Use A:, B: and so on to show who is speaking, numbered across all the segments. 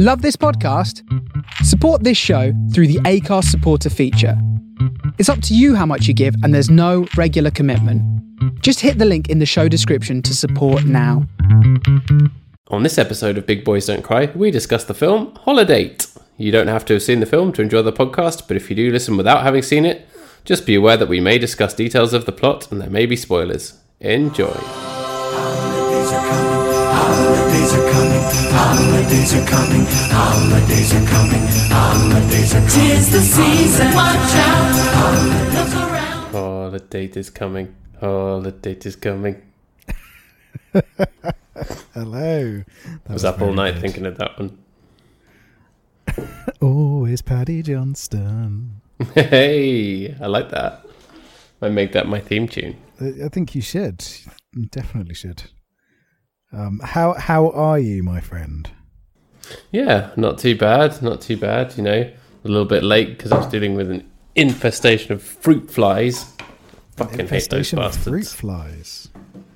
A: Love this podcast? Support this show through the Anchor supporter feature. It's up to you how much you give, and there's no regular commitment. Just hit the link in the show description to support now.
B: On this episode of Big Boys Don't Cry, we discuss the film Holidate. You don't have to have seen the film to enjoy the podcast, but if you do listen without having seen it, just be aware that we may discuss details of the plot and there may be spoilers. Enjoy.
C: Holidays are coming, holidays are coming, holidays are coming.
D: Tis the season, watch out. Look around.
B: Holiday is coming. Holiday is coming.
E: Hello. That
B: was up all night
E: good.
B: thinking of that one.
E: Oh, it's Paddy Johnston.
B: Hey, I like that. I make that my theme tune.
E: I I think you should. You definitely should. Um, how how are you, my friend?
B: Yeah, not too bad. Not too bad. You know, a little bit late because I was dealing with an infestation of fruit flies. Fucking hate those
E: Infestation of fruit flies.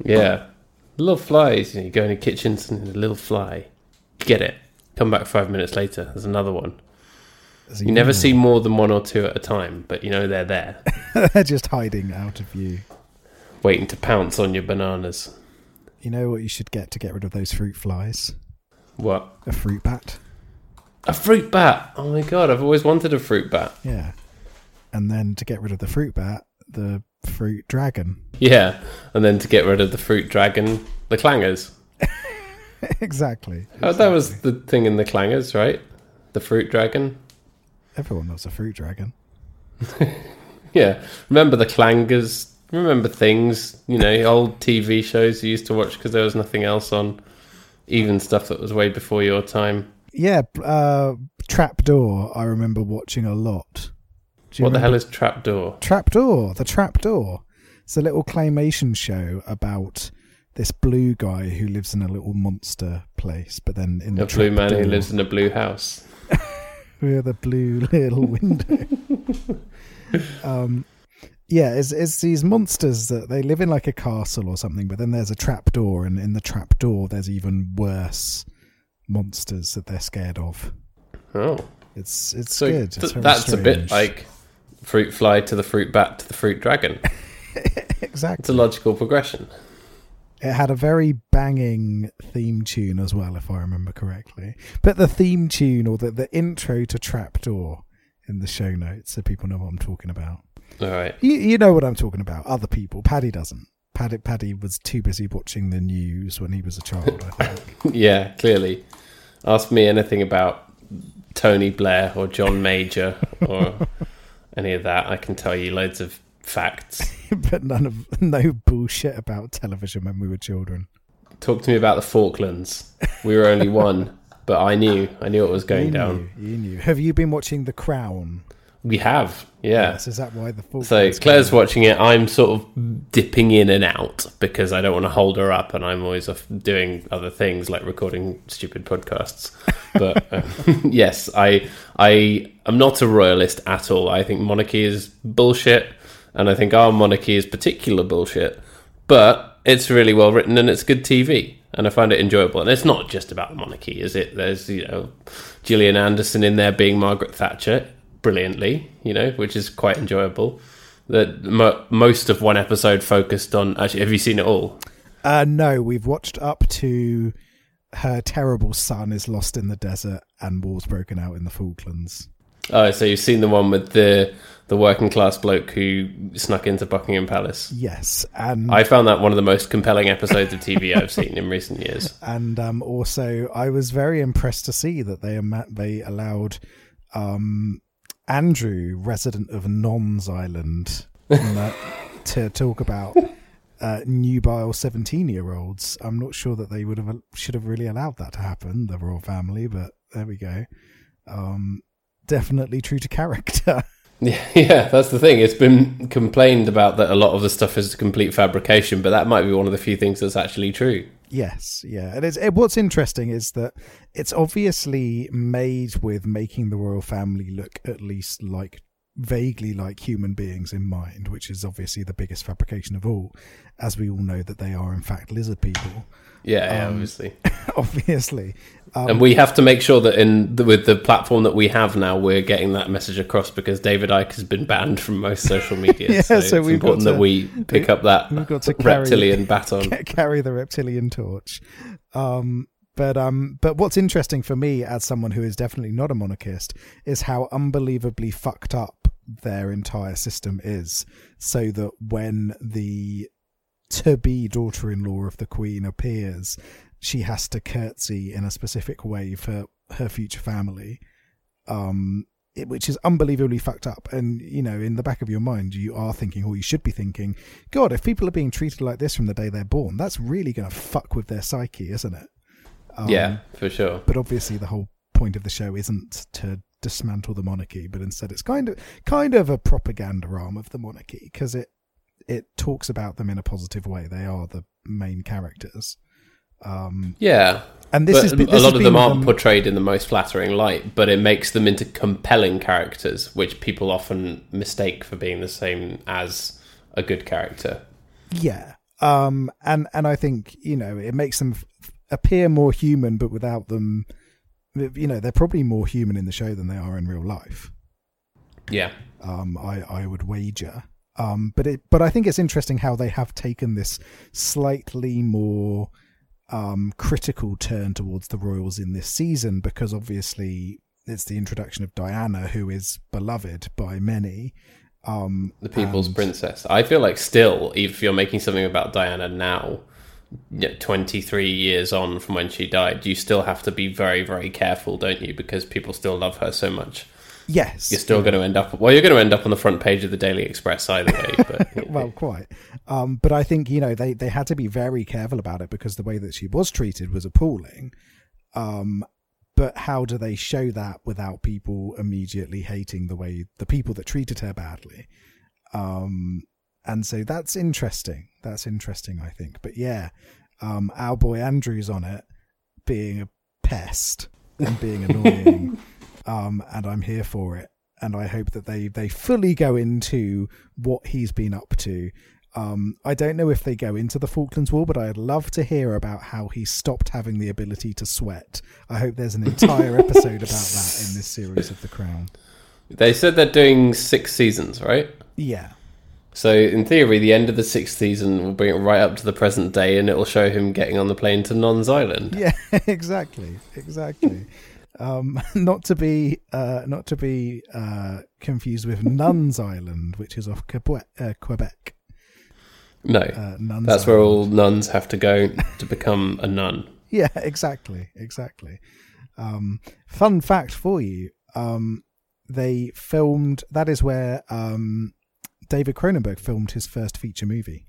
B: Yeah, little flies. You, know, you go in the kitchens and there's a little fly. Get it. Come back five minutes later. There's another one.
E: A
B: You never
E: unit.
B: see more than one or two at a time, but you know they're there,
E: They're just hiding out of view.
B: waiting to pounce on your bananas.
E: You know what you should get to get rid of those fruit flies?
B: What?
E: A fruit bat.
B: A fruit bat. Oh my god, I've always wanted a fruit bat.
E: Yeah. And then to get rid of the fruit bat, the fruit dragon.
B: Yeah, and then to get rid of the fruit dragon, the clangers.
E: exactly.
B: Oh, that was the thing in the clangers, right? The fruit dragon.
E: Everyone loves a fruit dragon.
B: Yeah, remember the clangers? Remember things? You know, old TV shows you used to watch because there was nothing else on. Even stuff that was way before your time.
E: Yeah, uh, Trapdoor. I remember watching a lot.
B: What the hell
E: remember-
B: is trapdoor?
E: Trapdoor? The Trapdoor. It's a little claymation show about this blue guy who lives in a little monster place, but then in the
B: A blue man who lives in a blue house.
E: with a blue little window. um, yeah, it's, it's these monsters that they live in like a castle or something, but then there's a trapdoor, and in the trapdoor there's even worse monsters that they're scared of.
B: Oh,
E: It's it's
B: so
E: good. It's very
B: that's a bit like fruit fly to the fruit bat to the fruit dragon.
E: Exactly, it's
B: a logical progression.
E: It had a very banging theme tune as well, if I remember correctly. But the theme tune or the, the intro to Trapdoor in the show notes, so people know what I'm talking about.
B: All right.
E: You, you know what I'm talking about. Other people. Paddy doesn't. Paddy, Paddy was too busy watching the news when he was a child, I think.
B: Yeah, clearly. Ask me anything about Tony Blair or John Major or any of that. I can tell you loads of facts.
E: but none of no bullshit about television when we were children.
B: Talk to me about the Falklands. We were only one, but I knew. I knew what was going
E: you
B: down.
E: You knew. Have you been watching The Crown?
B: We have, yeah.
E: Yes, is that why the Falklands
B: So Claire's
E: out?
B: watching it. I'm sort of dipping in and out because I don't want to hold her up, and I'm always off doing other things like recording stupid podcasts. But uh, yes, I I am not a royalist at all. I think monarchy is bullshit, and I think our monarchy is particular bullshit. But it's really well written and it's good TV, and I find it enjoyable. And it's not just about the monarchy, is it? There's you know Gillian Anderson in there being Margaret Thatcher brilliantly, you know, which is quite enjoyable. That mo- most of one episode focused on. Actually, have you seen it all?
E: Uh, no, we've watched up to her terrible son is lost in the desert and war's broken out in the Falklands.
B: Oh, so you've seen the one with the the working class bloke who snuck into Buckingham Palace.
E: Yes, and
B: I found that one of the most compelling episodes of TV I've seen in recent years.
E: and um, also I was very impressed to see that they they allowed um, Andrew, resident of Nons Island, that- to talk about uh, nubile seventeen-year-olds. I'm not sure that they would have should have really allowed that to happen, the royal family, but there we go. Um, definitely true to character.
B: Yeah, that's the thing. It's been complained about that a lot of the stuff is complete fabrication, but that might be one of the few things that's actually true.
E: Yes, yeah. And it's, it, what's interesting is that it's obviously made with making the royal family look at least like vaguely like human beings in mind, which is obviously the biggest fabrication of all, as we all know that they are in fact lizard people.
B: Yeah, yeah
E: Um,
B: obviously.
E: obviously,
B: and we have to make sure that in the, with the platform that we have now, we're getting that message across because David Icke has been banned from most social media.
E: Yeah,
B: so,
E: so
B: it's
E: we've got
B: important
E: to-
B: that we pick up that
E: we've got to carry-
B: reptilian baton.
E: carry the reptilian torch. Um, but um, but what's interesting for me as someone who is definitely not a monarchist is how unbelievably fucked up their entire system is. So that when the to be daughter-in-law of the queen appears, she has to curtsy in a specific way for her future family. Um, it, which is unbelievably fucked up. And you know, in the back of your mind, you are thinking, or you should be thinking, God, if people are being treated like this from the day they're born, that's really going to fuck with their psyche, isn't it? Um,
B: yeah, for sure.
E: But obviously, the whole point of the show isn't to dismantle the monarchy, but instead, it's kind of kind of a propaganda arm of the monarchy because it it talks about them in a positive way. They are the main characters. Um,
B: Yeah,
E: and this
B: but
E: is
B: a lot of them aren't portrayed in the most flattering light, but it makes them into compelling characters, which people often mistake for being the same as a good character.
E: Yeah. Um and and I think, you know, it makes them appear more human but without them you know, they're probably more human in the show than they are in real life.
B: Yeah,
E: Um I I would wager. Um but it but I think it's interesting how they have taken this slightly more um critical turn towards the royals in this season because obviously it's the introduction of Diana who is beloved by many. Um
B: the people's
E: and-
B: princess. I feel like still, if you're making something about Diana now, 23 years on from when she died, you still have to be very, very careful, don't you? Because people still love her so much.
E: Yes.
B: You're still going to end up. Well, you're going to end up on the front page of the Daily Express either way. But
E: well, quite. Um, but I think you know they they had to be very careful about it because the way that she was treated was appalling. Um, but how do they show that without people immediately hating the way the people that treated her badly? Um, and so that's interesting. That's interesting, I think. But yeah, um, our boy Andrew's on it, being a pest and being annoying, um, and I'm here for it. And I hope that they they fully go into what he's been up to. Um, I don't know if they go into the Falklands War, but I'd love to hear about how he stopped having the ability to sweat. I hope there's an entire episode about that in this series of The Crown.
B: they said they're doing six seasons, right?
E: Yeah,
B: So in theory, the end of the sixth season will bring it right up to the present day, and it will show him getting on the plane to Non's Island.
E: yeah, exactly, exactly. Um, not to be uh, not to be uh, confused with Nuns Island, which is off Quebec. Uh, Quebec.
B: No,
E: Uh, Nuns
B: that's where all nuns have to go to become a nun.
E: Yeah, exactly, exactly. Um, fun fact for you: um, they filmed. That is where um, David Cronenberg filmed his first feature movie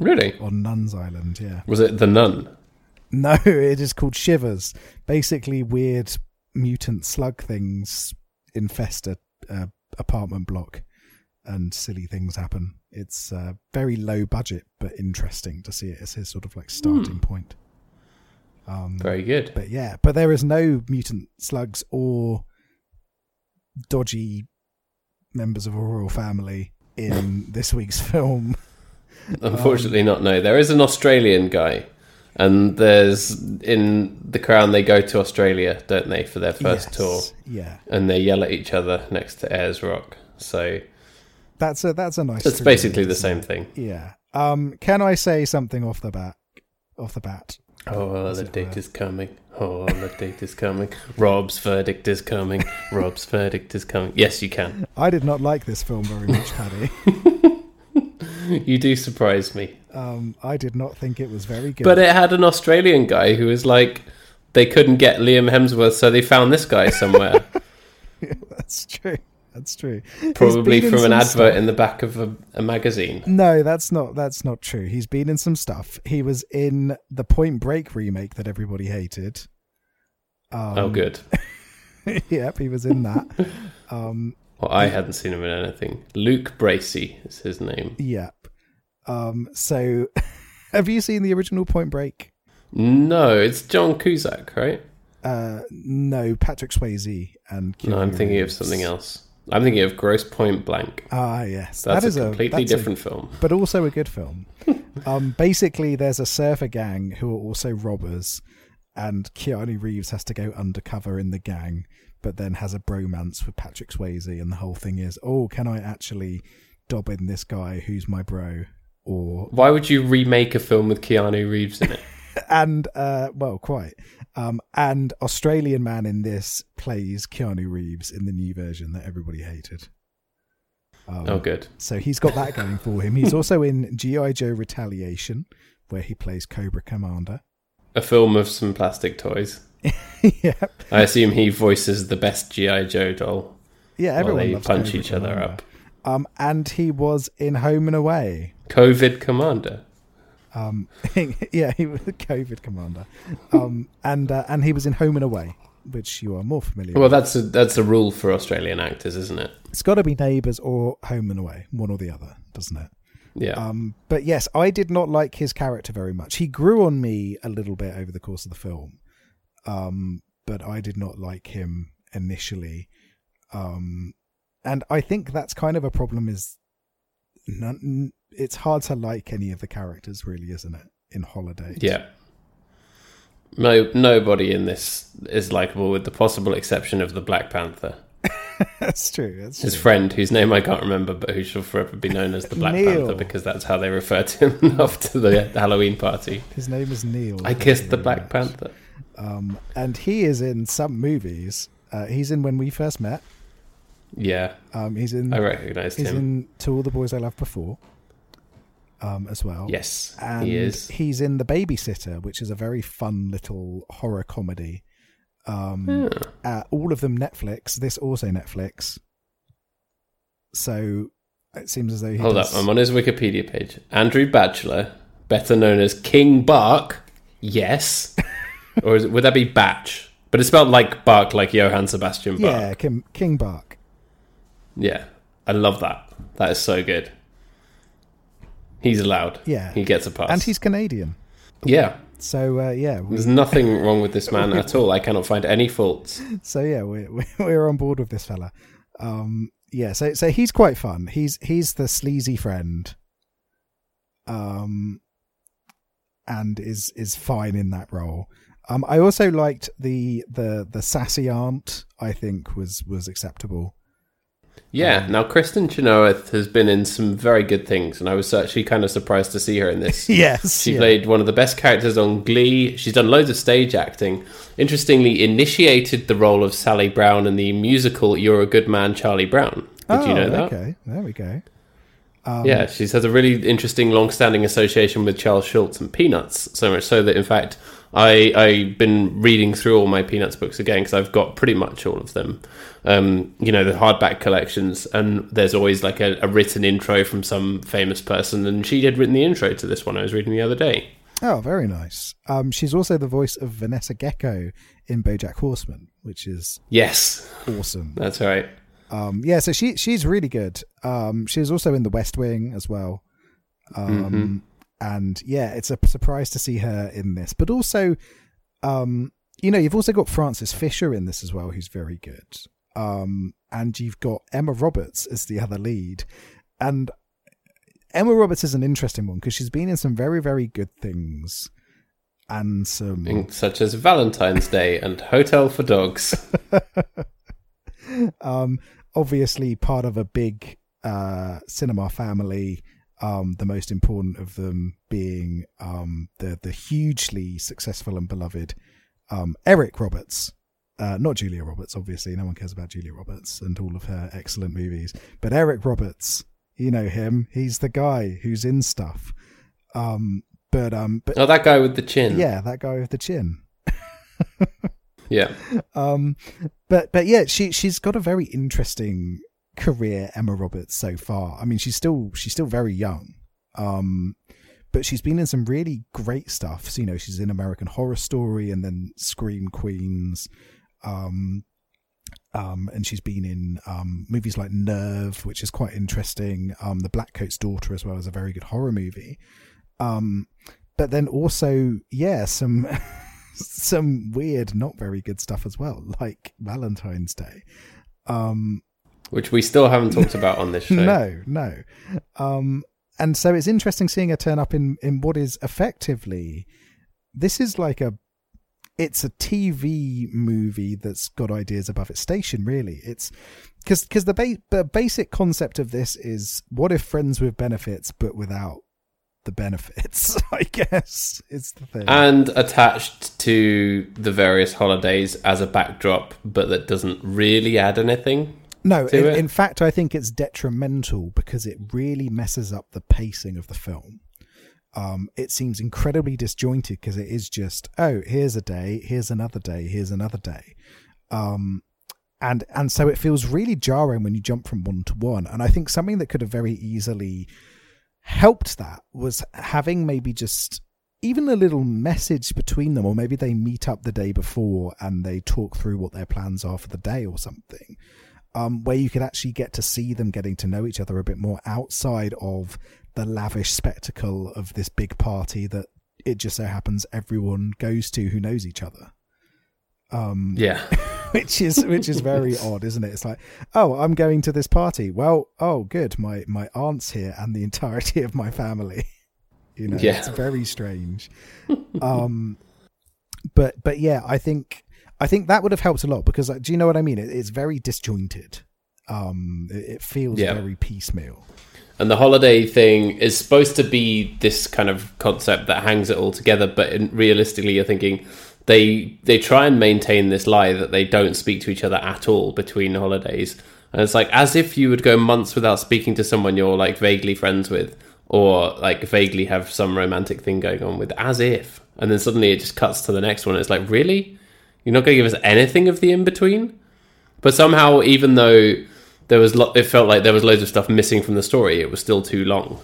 B: Really?
E: on Nuns Island. Yeah.
B: Was it the nun?
E: No, it is called Shivers. Basically, weird mutant slug things infest a uh, apartment block, and silly things happen. It's uh, very low budget, but interesting to see it as his sort of like starting point. Um,
B: Very good.
E: but yeah, but there is no mutant slugs or dodgy members of a royal family in this week's film.
B: Unfortunately, not. No, there is an Australian guy, and there's in the Crown. They go to Australia, don't they, for their first
E: Yes,
B: tour,
E: Yeah,
B: and they yell at each other next to Ayers Rock. So
E: that's a that's a nice.
B: it's basically the same
E: it?
B: thing.
E: Yeah. Um. Can I say something off the bat? Off the bat.
B: Oh,
E: As
B: the date
E: were.
B: is coming. Oh, the date is coming. Rob's verdict is coming. Rob's verdict is coming. Yes, you can.
E: I did not like this film very much, Paddy.
B: You do surprise me.
E: Um. I did not think it was very good.
B: But it had an Australian guy who was like, they couldn't get Liam Hemsworth, so they found this guy somewhere.
E: that's true. That's true.
B: Probably from an advert
E: stuff.
B: in the back of a, a magazine.
E: No, that's not that's not true. He's been in some stuff. He was in the Point Break remake that everybody hated. Um,
B: oh, good.
E: yep, he was in that. um,
B: Well, I hadn't seen him in anything. Luke Bracey is his name.
E: yep. Um, so, have you seen the original Point Break?
B: No, it's John Cusack, right?
E: Uh, no, Patrick Swayze and.
B: Keanu No, I'm thinking of something else. I'm thinking of Grosse Pointe Blank.
E: Ah, yes,
B: That's
E: that is
B: a completely
E: a-
B: different film.
E: but also a good film. um, basically, there's a surfer gang who are also robbers, and Keanu Reeves has to go undercover in the gang, but then has a bromance with Patrick Swayze, and the whole thing is, oh, can I actually dob in this guy who's my bro? Or
B: Why would you remake a film with Keanu Reeves in it?
E: and uh, well, quite. Um, and Australian man in this plays Keanu Reeves in the new version that everybody hated. Um,
B: oh, good.
E: So he's got that going for him. He's also in GI Joe Retaliation, where he plays Cobra Commander.
B: A film of some plastic toys.
E: yeah,
B: I assume he voices the best GI Joe doll.
E: yeah. Everyone
B: they
E: loves
B: punch
E: Cobra
B: each other
E: Commander.
B: up.
E: Um, and he was in Home and Away.
B: COVID Commander.
E: Um, yeah, he was the COVID commander. Um, and uh, and he was in Home and Away, which you are more familiar.
B: Well,
E: with.
B: that's a, that's a rule for Australian actors, isn't it?
E: It's got to be Neighbours or Home and Away, one or the other, doesn't it?
B: Yeah.
E: Um, but yes, I did not like his character very much. He grew on me a little bit over the course of the film, um, but I did not like him initially. Um, and I think that's kind of a problem. Is none, it's hard to like any of the characters, really, isn't it? In Holidate,
B: yeah. No, nobody in this is likable, with the possible exception of the Black Panther.
E: that's true. That's
B: His
E: true.
B: friend, whose name I can't remember, but who shall forever be known as the Black
E: Neil.
B: Panther because that's how they refer to him after the Halloween party.
E: His name is Neil.
B: I kissed the Black Panther.
E: Um, and he is in some movies. Uh, he's in When We First Met.
B: Yeah,
E: Um, he's in.
B: I recognised him.
E: He's in To All the Boys I Loved Before. Um, as well.
B: yes,
E: and
B: he is.
E: he's in The Babysitter, which is a very fun little horror comedy. Um,
B: Yeah.
E: uh, all of them Netflix. This also Netflix. So it seems as though he
B: Hold
E: does,
B: up, I'm on his Wikipedia page. Andrew Batchelor, better known as King Bach. Yes, or is it, would that be Batch? But it's spelled like Bark, like Johann Sebastian Bach.
E: yeah, King Bach.
B: Yeah, I love that. That is so good. He's allowed.
E: Yeah.
B: he gets a pass.
E: And he's Canadian.
B: yeah.
E: So uh, yeah, we,
B: There's nothing wrong with this man at all. I cannot find any faults.
E: so yeah, we're we're on board with this fella. Um, yeah, so so he's quite fun. He's he's the sleazy friend. Um, and is is fine in that role. Um, I also liked the the the sassy aunt. I think was was acceptable.
B: Yeah. Now, Kristin Chenoweth has been in some very good things, and I was actually kind of surprised to see her in this.
E: Yes,
B: She
E: yeah.
B: played one of the best characters on Glee. She's done loads of stage acting. Interestingly, initiated the role of Sally Brown in the musical "You're a Good Man, Charlie Brown." Did
E: oh,
B: you know that?
E: Okay, there we go. Um,
B: yeah, she's has a really interesting, long-standing association with Charles Schulz and Peanuts. So much so that, in fact, I I've been reading through all my Peanuts books again because I've got pretty much all of them. Um, you know, the hardback collections, and there's always like a, a written intro from some famous person, and she had written the intro to this one I was reading the other day.
E: Oh, very nice. Um, she's also the voice of Vanessa Gekko in BoJack Horseman, which is
B: Yes,
E: awesome.
B: that's right.
E: Um, yeah, so she she's really good. Um, she was also in The West Wing as well. Um, And yeah, it's a surprise to see her in this. But also, um, you know, you've also got Frances Fisher in this as well, who's very good. Um, and you've got Emma Roberts as the other lead. And Emma Roberts is an interesting one because she's been in some very, very good things. And some
B: such as Valentine's Day and Hotel for Dogs.
E: um, obviously part of a big uh, cinema family. Um, the most important of them being um, the the hugely successful and beloved um, Eric Roberts, uh, not Julia Roberts. Obviously, no one cares about Julia Roberts and all of her excellent movies. But Eric Roberts, you know him. He's the guy who's in stuff. Um, but um, but
B: Oh, that guy with the chin.
E: yeah, that guy with the chin.
B: yeah.
E: Um, but but yeah, she she's got a very interesting career, Emma Roberts, so far. I mean, she's still she's still very young. Um, but she's been in some really great stuff. So, you know, she's in American Horror Story and then Scream Queens. Um, um, and she's been in um, movies like Nerve, which is quite interesting. Um, the Black Coat's Daughter, as well, is a very good horror movie. Um, but then also, yeah, some some weird, not very good stuff as well, like Valentine's Day. Um,
B: Which we still haven't talked about on this show.
E: no, no. Um, and so it's interesting seeing her turn up in in what is effectively this is like a it's a TV movie that's got ideas above its station. Really, it's because because the, ba- the basic concept of this is what if friends with benefits but without the benefits? I guess is the thing.
B: and attached to the various holidays as a backdrop, but that doesn't really add anything.
E: No, in, in fact, I think it's detrimental because it really messes up the pacing of the film. Um, it seems incredibly disjointed because it is just, oh, here's a day, here's another day, here's another day, um, and and so it feels really jarring when you jump from one to one. And I think something that could have very easily helped that was having maybe just even a little message between them, or maybe they meet up the day before and they talk through what their plans are for the day or something um, where you could actually get to see them getting to know each other a bit more outside of the lavish spectacle of this big party that it just so happens everyone goes to who knows each other. Um,
B: Yeah.
E: which is which is very odd, isn't it? It's like, oh, I'm going to this party. Well, oh, good, my my aunt's here and the entirety of my family. You know,
B: Yeah.
E: it's very strange. um, but but yeah, I think I think that would have helped a lot because uh, do you know what I mean? It, it's very disjointed. Um, it, it feels
B: Yeah.
E: very piecemeal.
B: And the holiday thing is supposed to be this kind of concept that hangs it all together, but in, realistically, you're thinking they they try and maintain this lie that they don't speak to each other at all between holidays, and it's like as if you would go months without speaking to someone you're like vaguely friends with, or like vaguely have some romantic thing going on with, as if, and then suddenly it just cuts to the next one. It's like really, you're not going to give us anything of the in between, but somehow even though there was lo- it felt like there was loads of stuff missing from the story it was still too long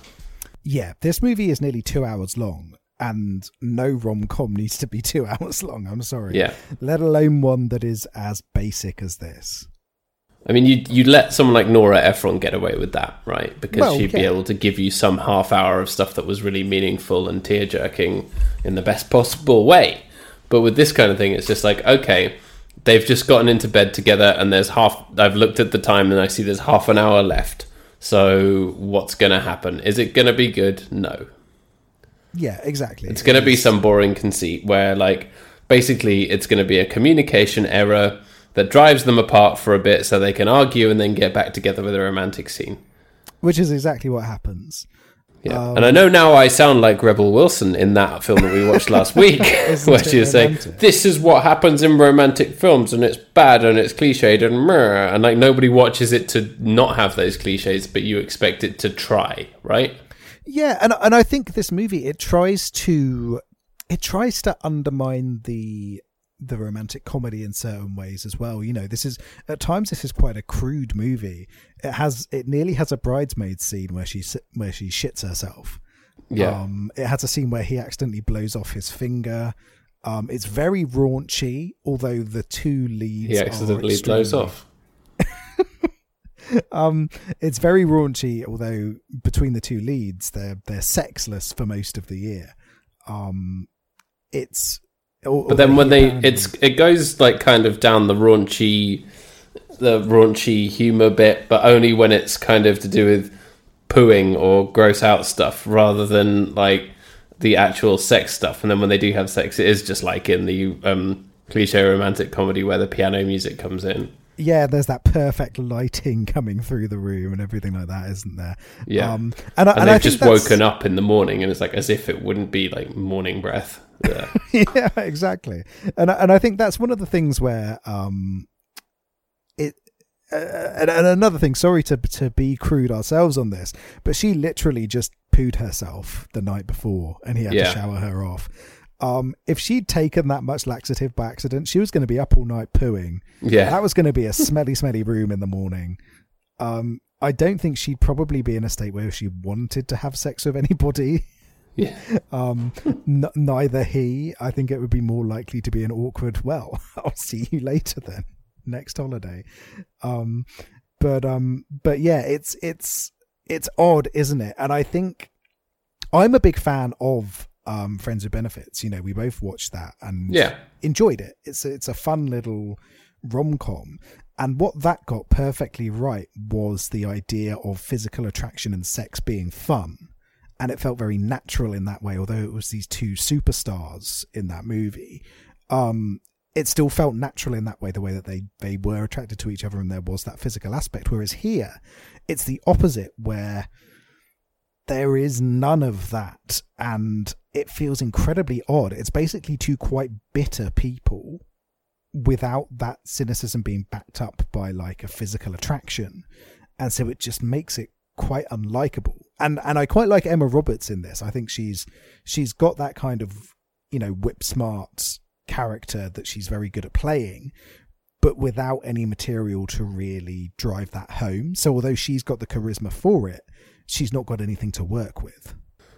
E: Yeah, this movie is nearly two hours long, and no rom com needs to be two hours long. I'm sorry.
B: Yeah.
E: Let alone one that is as basic as this.
B: i mean you you let someone like nora ephron get away with that right because
E: Well,
B: she'd be able to give you some half hour of stuff that was really meaningful and tear jerking in the best possible way but with this kind of thing it's just like okay they've just gotten into bed together and there's half i've looked at the time and i see there's half an hour left so what's going to happen is it going to be good no
E: Yeah, exactly.
B: It's going to be some boring conceit where, like, basically it's going to be a communication error that drives them apart for a bit so they can argue and then get back together with a romantic scene.
E: which is exactly what happens.
B: Yeah.
E: Um,
B: and I know now I sound like Rebel Wilson in that film that we watched last week, where she was saying. This is what happens in romantic films and it's bad and it's cliched and meh. And like nobody watches it to not have those cliches, but you expect it to try, right?
E: Yeah, and and I think this movie it tries to it tries to undermine the the romantic comedy in certain ways as well. You know, this is at times this is quite a crude movie. It has it nearly has a bridesmaid scene where she where she shits herself.
B: Yeah.
E: Um, it has a scene where he accidentally blows off his finger. Um, it's very raunchy, although the two leads
B: he accidentally blows off.
E: um, it's very raunchy, although between the two leads, they're they're sexless for most of the year. Um, it's
B: But then when they it's it goes like kind of down the raunchy the raunchy humor bit, but only when it's kind of to do with pooing or gross out stuff rather than like the actual sex stuff. And then when they do have sex, it is just like in the um, cliche romantic comedy where the piano music comes in.
E: Yeah, there's that perfect lighting coming through the room and everything like that, isn't there?
B: Yeah.
E: um, and, I,
B: and,
E: and
B: they've
E: think
B: just
E: that's-
B: woken up in the morning, and it's like as if it wouldn't be like morning breath. Yeah.
E: yeah, exactly. And I- and I think that's one of the things where um, it. Uh, and, and another thing, sorry to to be crude ourselves on this, but she literally just pooed herself the night before, and he had
B: Yeah.
E: to shower her off. Um, if she'd taken that much laxative by accident, she was going to be up all night pooing.
B: yeah.
E: That was going to be a smelly, smelly room in the morning. Um, I don't think she'd probably be in a state where she wanted to have sex with anybody.
B: yeah.
E: Um, n- neither he. I think it would be more likely to be an awkward. Well, I'll see you later then, next holiday. Um, but um, but yeah, it's it's it's odd, isn't it? And I think I'm a big fan of um Friends with Benefits. You know, we both watched that and
B: Yeah.
E: enjoyed it. It's a, it's a fun little rom com. And what that got perfectly right was the idea of physical attraction and sex being fun. And it felt very natural in that way, although it was these two superstars in that movie. um, it still felt natural in that way, the way that they they were attracted to each other, and there was that physical aspect. Whereas here, it's the opposite, where there is none of that, and it feels incredibly odd. It's basically two quite bitter people without that cynicism being backed up by like a physical attraction, and so it just makes it quite unlikable. And and I quite like Emma Roberts in this. I think she's she's got that kind of you know whip smart character that she's very good at playing, but without any material to really drive that home. So although she's got the charisma for it, she's not got anything to work with.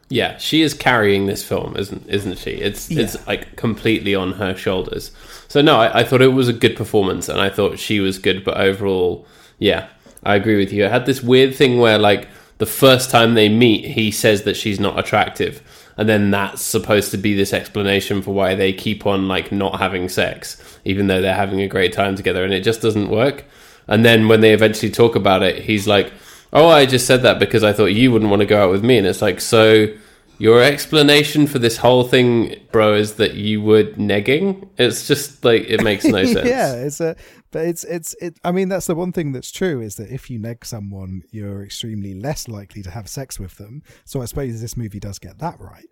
B: Yeah, she is carrying this film, isn't isn't she? It's
E: Yeah.
B: it's like completely on her shoulders. So no, I, I thought it was a good performance, and I thought she was good. But overall, yeah, I agree with you. I had this weird thing where like the first time they meet, he says that she's not attractive, and then that's supposed to be this explanation for why they keep on like not having sex, even though they're having a great time together, and it just doesn't work. And then when they eventually talk about it, he's like, "Oh, I just said that because I thought you wouldn't want to go out with me," and it's like so. Your explanation for this whole thing, bro, is that you were negging. It's just like it makes no sense.
E: yeah, it's a but it's it's it. I mean, that's the one thing that's true is that if you neg someone, you're extremely less likely to have sex with them. So I suppose this movie does get that right.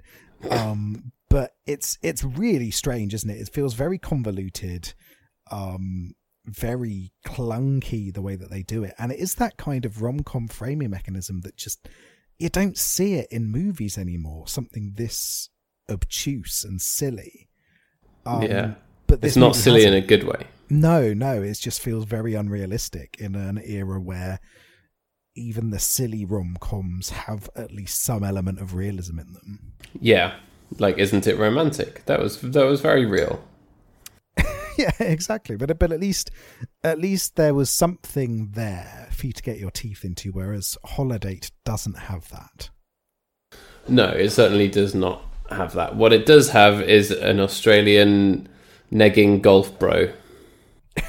E: Um, but it's it's really strange, isn't it? It feels very convoluted, um, very clunky the way that they do it, and it is that kind of rom com framing mechanism that just you don't see it in movies anymore. Something this obtuse and silly. Um,
B: Yeah.
E: but this
B: It's not silly in a good way.
E: no, no, it just feels very unrealistic in an era where even the silly rom coms have at least some element of realism in them.
B: Yeah, like isn't it romantic? That was that was very real.
E: Yeah, exactly. But but at least at least there was something there for you to get your teeth into, whereas Holidate doesn't have that.
B: No, it certainly does not have that. What it does have is an Australian negging golf bro.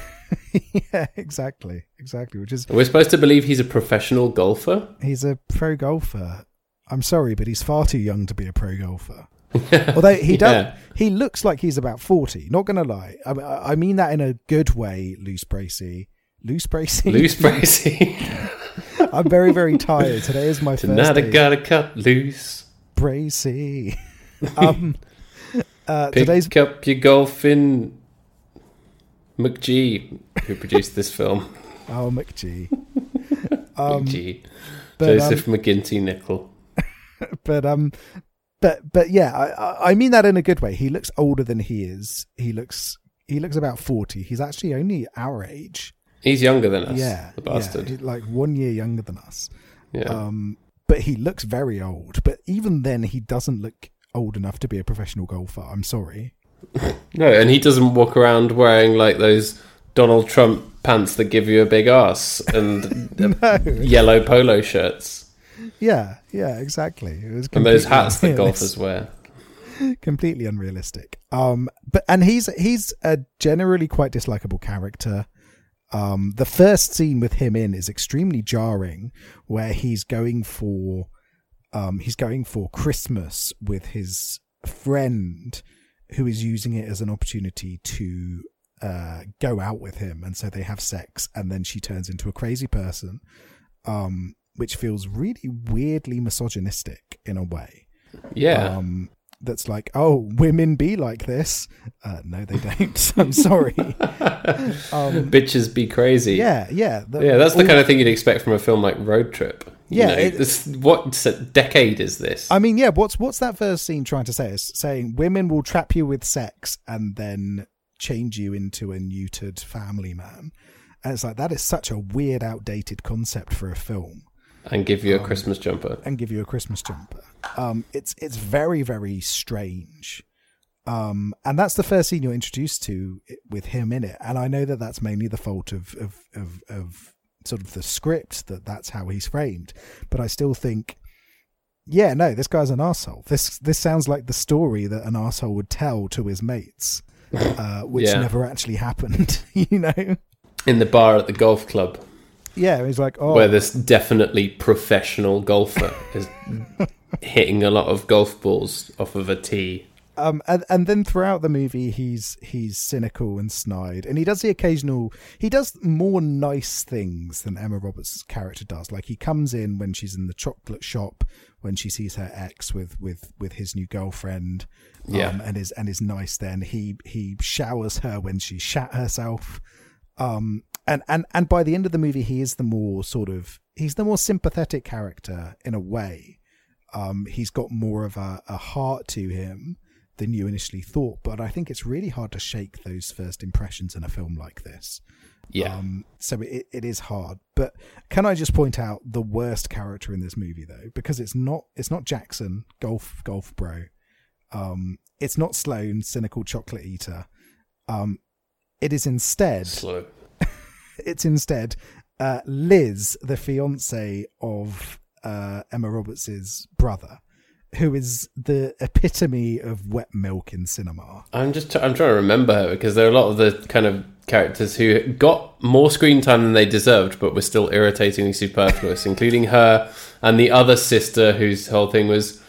E: yeah, exactly, exactly. Which is
B: We're supposed to believe he's a professional golfer.
E: he's a pro golfer. I'm sorry, but he's far too young to be a pro golfer. Although he does,
B: Yeah.
E: he looks like he's about forty. Not gonna lie, I, I mean that in a good way. Loose Bracy, loose Bracy.
B: Loose Bracy.
E: I'm very very tired. Today is my first
B: Tonight I gotta cut loose.
E: Bracy. um, uh,
B: Pick
E: today's
B: up your golfing. McG, who produced this film.
E: oh McG. Um,
B: McG.
E: but,
B: Joseph McGinty Nichol.
E: but um but but yeah I- I, mean that in a good way. He looks older than he is. He looks he looks about 40 he's actually only our age.
B: He's younger than us.
E: yeah
B: The bastard.
E: yeah, like one year younger than us.
B: Yeah.
E: um but he looks very old. But even then he doesn't look old enough to be a professional golfer. I'm sorry.
B: No, and he doesn't walk around wearing like those Donald Trump pants that give you a big ass and uh, yellow polo shirts
E: yeah yeah exactly it was
B: and those hats that golfers wear.
E: completely unrealistic. Um, but and he's he's a generally quite dislikable character. Um, the first scene with him in is extremely jarring, where he's going for, um, he's going for Christmas with his friend, who is using it as an opportunity to uh, go out with him, and so they have sex, and then she turns into a crazy person, um, which feels really weirdly misogynistic in a way
B: Yeah.
E: um, that's like, oh, women be like this. Uh, no, they don't. I'm sorry. um,
B: Bitches be crazy.
E: yeah, yeah, the-
B: Yeah, that's the
E: all-
B: kind of thing you'd expect from a film like Road Trip. You
E: Yeah,
B: know,
E: it-
B: this, what decade is this?
E: I mean, yeah. What's what's that first scene trying to say? It's saying women will trap you with sex and then change you into a neutered family man. And it's like that is such a weird, outdated concept for a film.
B: And give you a
E: um,
B: Christmas jumper.
E: and give you a Christmas jumper. Um, it's it's very very strange, um, and that's the first scene you're introduced to it- with him in it. And I know that that's mainly the fault of of of, of sort of the script that that's how he's framed. But I still think, yeah, no, this guy's an asshole. This this sounds like the story that an asshole would tell to his mates, uh, which
B: Yeah.
E: never actually happened. you know.
B: In the bar at the golf club,
E: Yeah, he's like, oh,
B: where this definitely professional golfer is hitting a lot of golf balls off of a tee.
E: Um, and, and then throughout the movie, he's he's cynical and snide, and he does the occasional. He does more nice things than Emma Roberts' character does. Like he comes in when she's in the chocolate shop when she sees her ex with with with his new girlfriend, um,
B: Yeah.
E: and is and is nice. Then he he showers her when she shat herself. Um, and and and by the end of the movie, he is the more sort of he's the more sympathetic character in a way. Um, he's got more of a, a heart to him than you initially thought. But I think it's really hard to shake those first impressions in a film like this.
B: Yeah.
E: Um, so it, it is hard. But can I just point out the worst character in this movie though? Because it's not it's not Jackson, golf golf bro. Um, it's not Sloane, cynical chocolate eater. Um, it is instead
B: Slow.
E: It's instead uh, Liz, the fiance of uh, Emma Roberts's brother, who is the epitome of wet milk in cinema.
B: I'm just I'm trying to remember her because there are a lot of the kind of characters who got more screen time than they deserved, but were still irritatingly superfluous, including her and the other sister whose whole thing was.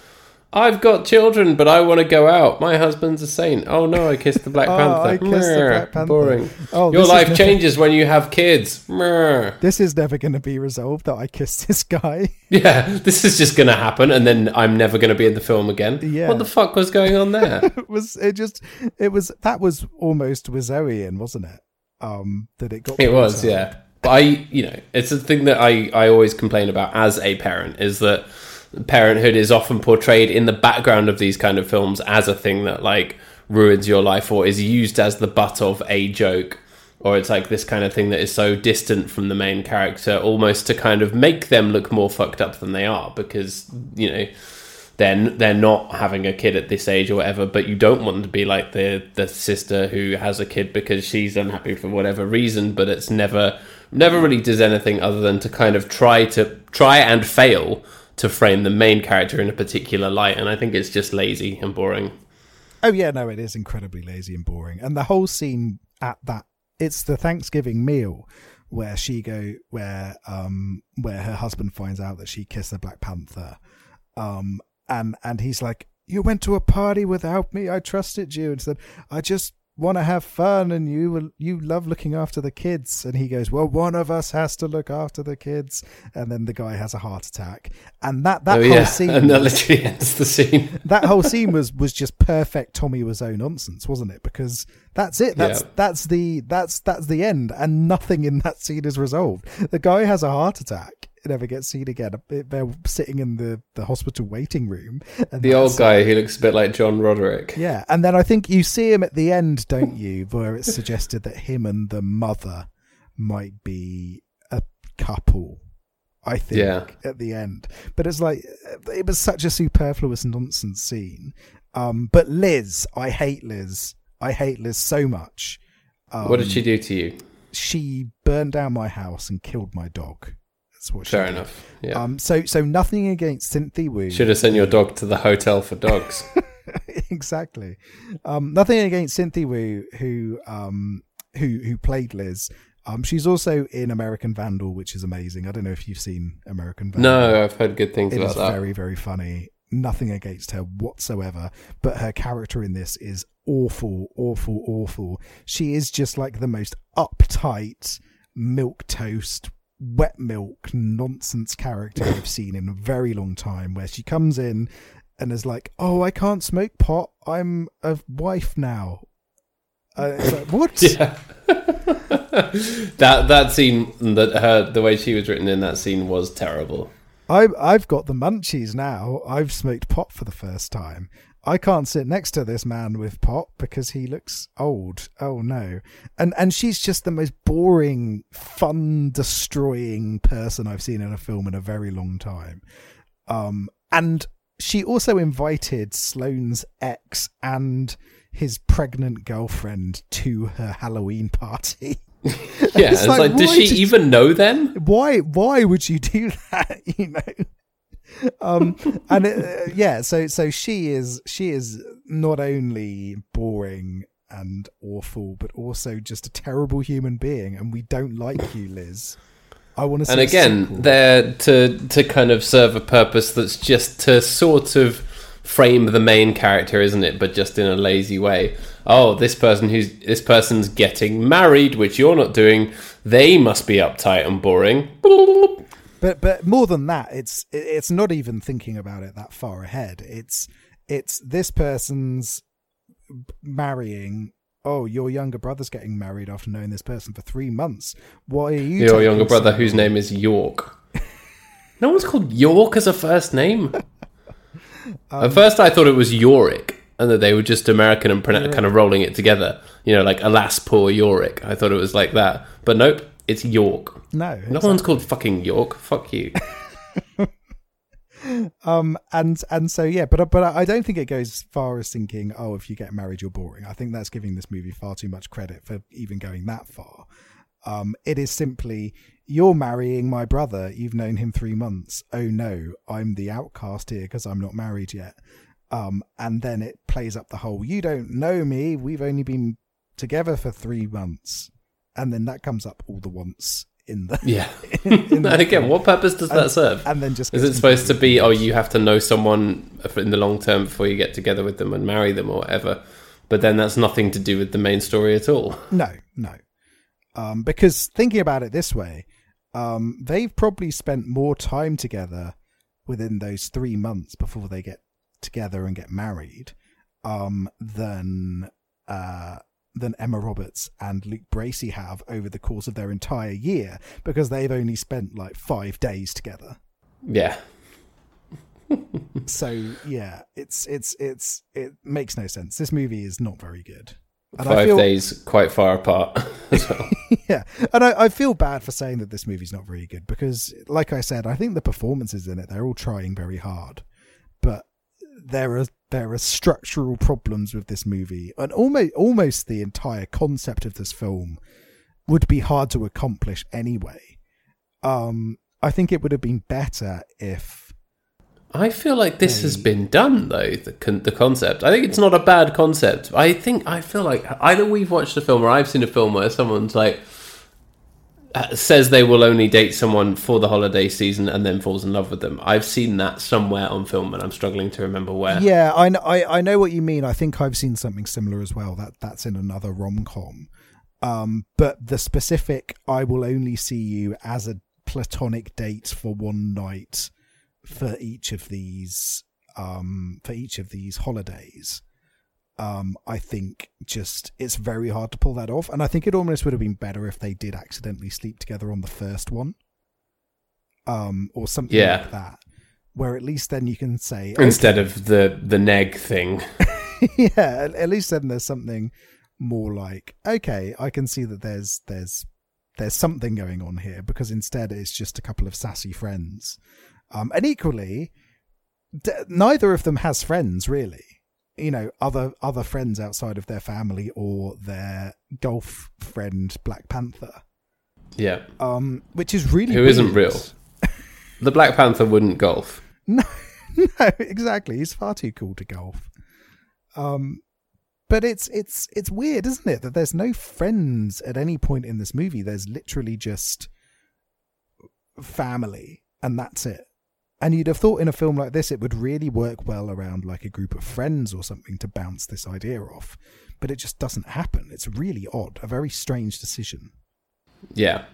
B: I've got children, but I want to go out. My husband's a saint. Oh no, I kissed the Black
E: Oh,
B: Panther.
E: I kissed the Black Panther.
B: Boring.
E: Oh,
B: Your life changes when you have kids.
E: This is never going to be resolved that I kissed this guy.
B: Yeah, this is just going to happen, and then I'm never going to be in the film again.
E: Yeah.
B: What the fuck was going on there?
E: it was it just it was that was almost Wazarian, wasn't it? Um, that it got.
B: It was,
E: up.
B: yeah. But I, you know, it's a thing that I, I always complain about as a parent is that parenthood is often portrayed in the background of these kind of films as a thing that like ruins your life or is used as the butt of a joke. Or it's like this kind of thing that is so distant from the main character almost to kind of make them look more fucked up than they are because you know they're they're not having a kid at this age or whatever, but you don't want to be like the the sister who has a kid because she's unhappy for whatever reason, but it's never never really does anything other than to kind of try to try and fail to frame the main character in a particular light, and I think it's just lazy and boring.
E: Oh yeah, no, it is incredibly lazy and boring. And the whole scene at that it's the Thanksgiving meal where she go where um where her husband finds out that she kissed the Black Panther. Um and and he's like, You went to a party without me, I trusted you and said, I just want to have fun and you will you love looking after the kids and he goes well one of us has to look after the kids and then the guy has a heart attack and that that
B: oh
E: whole
B: yeah,
E: scene
B: and that literally ends the scene.
E: that whole scene was was just perfect Tommy Wiseau nonsense, wasn't it? Because that's it. That's
B: Yeah.
E: that's the that's that's the end, and nothing in that scene is resolved. The guy has a heart attack. Never gets seen again. They're sitting in the, the hospital waiting room. And
B: The old guy who looks a bit like John Roderick.
E: Yeah, and then I think you see him at the end, don't you? Where it's suggested that him and the mother might be a couple. I think
B: Yeah.
E: at the end, but it's like it was such a superfluous nonsense scene. Um, but Liz, I hate Liz. I hate Liz so much. Um,
B: what did she do to you?
E: She burned down my house and killed my dog. That's what
B: Fair
E: did.
B: enough. Yeah.
E: Um, so so nothing against Cynthia Wu.
B: Should have sent your dog to the hotel for dogs.
E: exactly. Um, nothing against Cynthia Wu, who um, who who played Liz. Um, she's also in American Vandal, which is amazing. I don't know if you've seen American Vandal.
B: no, I've heard good things
E: it
B: about
E: is
B: that.
E: very very funny. Nothing against her whatsoever, but her character in this is awful, awful, awful. She is just like the most uptight milk toast wet milk nonsense character I've seen in a very long time where she comes in and is like, "Oh, I can't smoke pot. I'm a wife now." Uh, it's like, what?
B: Yeah. that that scene that her the way she was written in that scene was terrible.
E: I, I've got the munchies now. I've smoked pot for the first time. I can't sit next to this man with pot because he looks old. Oh no. And and she's just the most boring, fun destroying person I've seen in a film in a very long time. Um and she also invited Sloane's ex and his pregnant girlfriend to her Halloween party.
B: Yeah,
E: It's
B: it's,
E: like,
B: like, does she
E: did-
B: even know then?
E: why why would you do that you know um and it, uh, yeah so so she is she is not only boring and awful but also just a terrible human being and we don't like you liz i want to
B: And again, they're to to kind of serve a purpose that's just to sort of frame the main character, isn't it? But just in a lazy way. Oh, this person who's this person's getting married, which you're not doing. They must be uptight and boring.
E: But but more than that, it's it's not even thinking about it that far ahead. It's it's this person's marrying. Oh, your younger brother's getting married after knowing this person for three months. Why are you?
B: Your younger brother, whose name is York. no one's called York as a first name. At first, I thought it was Yorick, and that they were just American and kind of rolling it together. You know, like alas, poor Yorick. I thought it was like that, but nope, it's York.
E: No,
B: No one's called fucking York. Fuck you.
E: um and and so yeah but but i don't think it goes as far as thinking oh if you get married you're boring. I think that's giving this movie far too much credit for even going that far. Um it is simply you're marrying my brother. You've known him three months. Oh no i'm the outcast here because i'm not married yet. Um and then it plays up the whole you don't know me. We've only been together for three months and then that comes up all the once in the
B: Yeah.
E: in
B: and again, what purpose does that serve?
E: and then just
B: Is it supposed to be, oh, you have to know someone in the long term before you get together with them and marry them or whatever? But then that's nothing to do with the main story at all.
E: No, no. Um, because thinking about it this way, um, they've probably spent more time together within those three months before they get together and get married um, than uh, than Emma Roberts and Luke Bracey have over the course of their entire year because they've only spent like five days together.
B: Yeah.
E: So yeah, it's it's it's it makes no sense. This movie is not very good. And
B: Five
E: I feel,
B: days quite far apart well.
E: yeah, and I, I feel bad for saying that this movie's not very good because, like I said, I think the performances in it they're all trying very hard, but there are there are structural problems with this movie, and almost almost the entire concept of this film would be hard to accomplish anyway. Um, I think it would have been better if
B: I feel like this has been done though. The con- the concept. I think it's not a bad concept. I think I feel like either we've watched a film or I've seen a film where someone's like says they will only date someone for the holiday season and then falls in love with them. I've seen that somewhere on film, and I'm struggling to remember where.
E: Yeah, I, kn- I I know what you mean. I think I've seen something similar as well. That that's in another rom com. Um, but the specific "I will only see you as a platonic date for one night" for each of these um for each of these holidays. Um, I think just it's very hard to pull that off, and I think it almost would have been better if they did accidentally sleep together on the first one, um, or something
B: Yeah.
E: like that, where at least then you can say
B: Instead of the the neg thing.
E: yeah, at, at least then there's something more like okay, I can see that there's there's there's something going on here because instead it's just a couple of sassy friends, um, and equally, d- neither of them has friends really. You know, other other friends outside of their family or their golf friend Black Panther,
B: Yeah.
E: um, which is really
B: Who isn't real. The Black Panther wouldn't golf.
E: No, no, exactly. He's far too cool to golf. Um, but it's it's it's weird, isn't it, that there's no friends at any point in this movie. There's literally just family, and that's it. And you'd have thought in a film like this, it would really work well around like a group of friends or something to bounce this idea off. But it just doesn't happen. It's really odd, a very strange decision.
B: Yeah.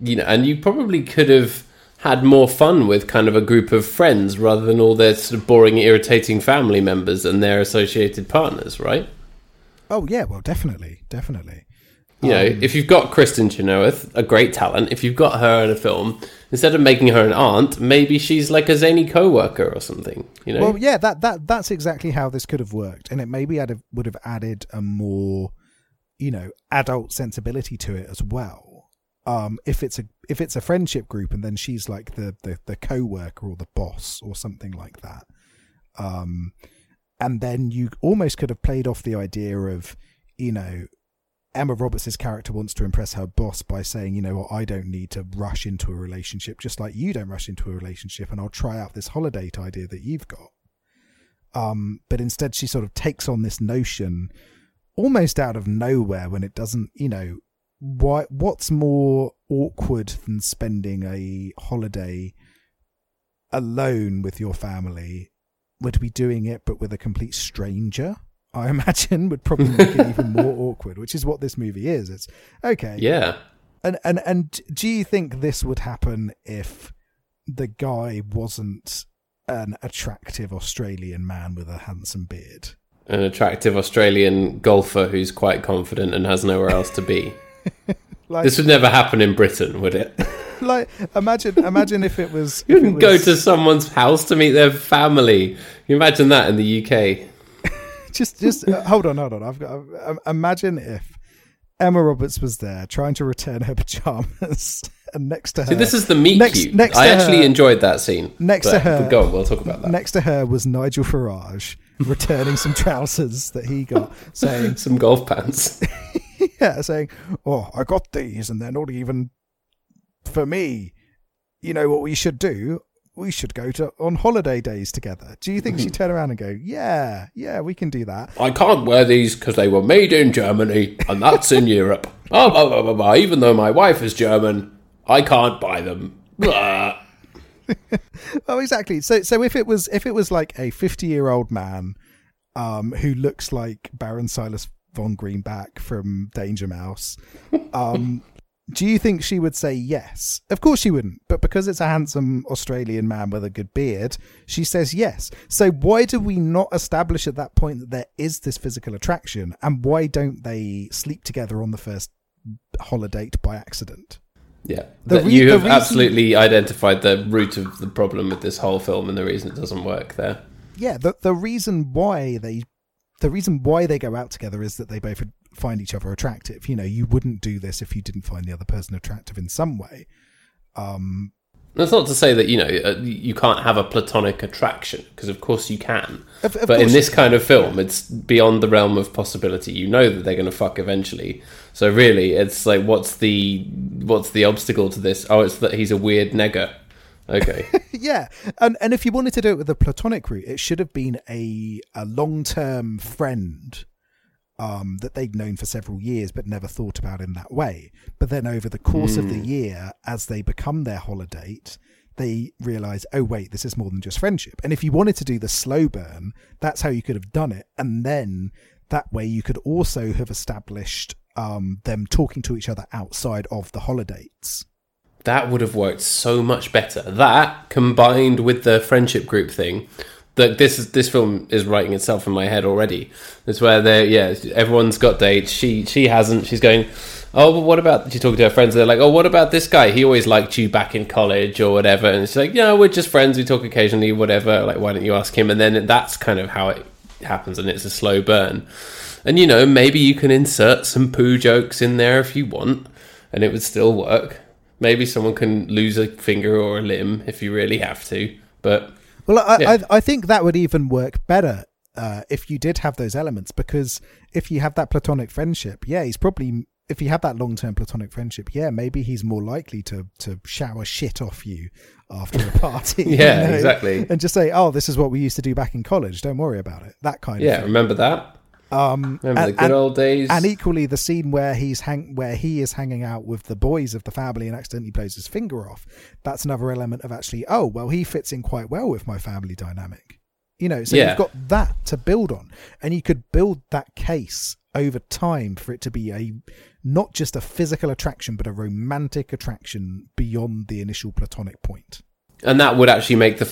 B: You know, and you probably could have had more fun with kind of a group of friends rather than all their sort of boring, irritating family members and their associated partners, right?
E: Oh yeah, well, definitely, definitely.
B: You know, um, if you've got Kristin Chenoweth, a great talent, if you've got her in a film, instead of making her an aunt, maybe she's like a zany co-worker or something. You know,
E: Well, yeah, that that that's exactly how this could have worked, and it maybe would have added a more, you know, adult sensibility to it as well. Um, if it's a if it's a friendship group, and then she's like the the, the co-worker or the boss or something like that, um, and then you almost could have played off the idea of, you know, Emma Roberts' character wants to impress her boss by saying, you know what, I don't need to rush into a relationship, just like you don't rush into a relationship, and I'll try out this holiday idea that you've got. Um, but instead, she sort of takes on this notion almost out of nowhere when it doesn't, you know, why, what's more awkward than spending a holiday alone with your family would be doing it, but with a complete stranger. I imagine would probably make it even more awkward, which is what this movie is. It's okay,
B: Yeah.
E: and and and do you think this would happen if the guy wasn't an attractive Australian man with a handsome beard?
B: An attractive Australian golfer who's quite confident and has nowhere else to be.
E: Like,
B: This would never happen in Britain, would it?
E: like imagine imagine if it was
B: You wouldn't go to someone's house to meet their family. Can you imagine that in the UK?
E: Just just uh, hold on hold on I've got um, imagine if Emma Roberts was there trying to return her pajamas and next to her
B: See, this is the meet
E: Next-
B: cute.
E: next
B: I actually
E: her-
B: enjoyed that scene.
E: next to her-
B: Go on, we'll talk about that.
E: next to her was Nigel Farage returning some trousers that he got saying
B: Some golf pants.
E: yeah saying oh I got these and they're not even for me you know what we should do we should go to on holiday days together do you think she'd turn around and go yeah yeah we can do that
B: I can't wear these because they were made in Germany, and that's in Europe. Oh, blah, blah, blah, blah. even though my wife is German, I can't buy them. Blah.
E: Oh, exactly. So, so if it was if it was like a fifty-year-old man, um, who looks like Baron Silas von Greenback from Danger Mouse, um, do you think she would say yes? Of course she wouldn't, but because it's a handsome Australian man with a good beard, she says yes. So why do we not establish at that point that there is this physical attraction, and why don't they sleep together on the first holiday by accident?
B: Yeah,
E: re-
B: you have
E: reason-
B: absolutely identified the root of the problem with this whole film and the reason it doesn't work there.
E: yeah the the reason why they the reason why they go out together is that they both find each other attractive you know you wouldn't do this if you didn't find the other person attractive in some way um
B: That's not to say that you know uh, you can't have a platonic attraction because of course you can.
E: Of- of
B: but in this kind of film, it's beyond the realm of possibility. You know that they're going to fuck eventually. So really, it's like, what's the what's the obstacle to this? Oh, it's that he's a weird negger. Okay,
E: yeah and and if you wanted to do it with a platonic route it should have been a a long-term friend um that they'd known for several years but never thought about in that way but then over the course of the year as they become their holiday they realize oh wait this is more than just friendship and if you wanted to do the slow burn that's how you could have done it and then that way you could also have established um them talking to each other outside of the holidays
B: that would have worked so much better. That combined with the friendship group thing. That this is this film is writing itself in my head already. It's where they yeah everyone's got dates. She she hasn't. She's going. Oh, but what about? She's talking to her friends. They're like, oh, what about this guy? He always liked you back in college or whatever. And she's like, yeah, we're just friends. We talk occasionally, whatever. Like, why don't you ask him? And then that's kind of how it happens, and it's a slow burn. And you know, maybe you can insert some poo jokes in there if you want, and it would still work. Maybe someone can lose a finger or a limb if you really have to. But
E: Well, I,
B: Yeah.
E: I, I think that would even work better uh, if you did have those elements because if you have that platonic friendship, yeah, he's probably if you have that long term platonic friendship, yeah, maybe he's more likely to to shower shit off you after a party. you
B: Yeah,
E: know,
B: exactly.
E: and just say, "Oh, this is what we used to do back in college. Don't worry about it." That kind
B: yeah,
E: of. Yeah,
B: remember that?
E: Um,
B: Remember
E: and-
B: the good
E: and-
B: old days?
E: and equally, the scene where he's hang where he is hanging out with the boys of the family and accidentally blows his finger off. That's another element of actually, oh well, he fits in quite well with my family dynamic. You know, so
B: Yeah.
E: you've got that to build on, and you could build that case over time for it to be a not just a physical attraction, but a romantic attraction beyond the initial platonic point.
B: And that would actually make the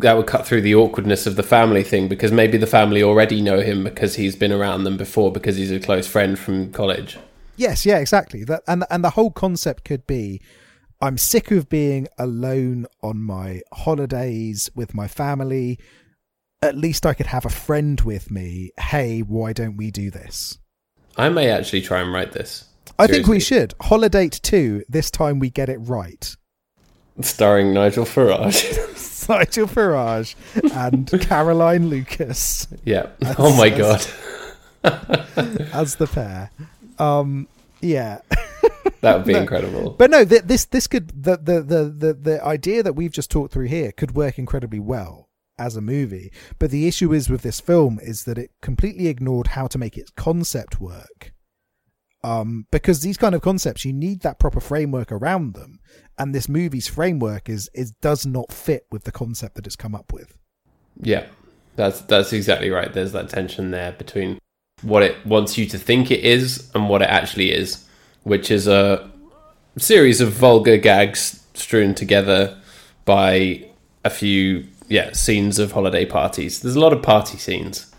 B: that would cut through the awkwardness of the family thing because maybe the family already know him because he's been around them before because he's a close friend from college.
E: Yes, yeah, exactly. That and and the whole concept could be I'm sick of being alone on my holidays with my family. At least I could have a friend with me. Hey, why don't we do this?
B: I may actually try and write this.
E: I think we should. Holidate 2, this time we get it right.
B: Starring Nigel Farage.
E: Nigel Farage and Caroline Lucas
B: yeah. Oh my god.
E: as the pair. Um yeah.
B: That would be incredible.
E: But no, th- this this could the, the the the the idea that we've just talked through here could work incredibly well as a movie. But the issue is with this film is that it completely ignored how to make its concept work. Um, because these kind of concepts, you need that proper framework around them, and this movie's framework is is does not fit with the concept that it's come up with.
B: Yeah. That's that's exactly right. There's that tension there between what it wants you to think it is and what it actually is, which is a series of vulgar gags strewn together by a few yeah scenes of holiday parties. There's a lot of party scenes.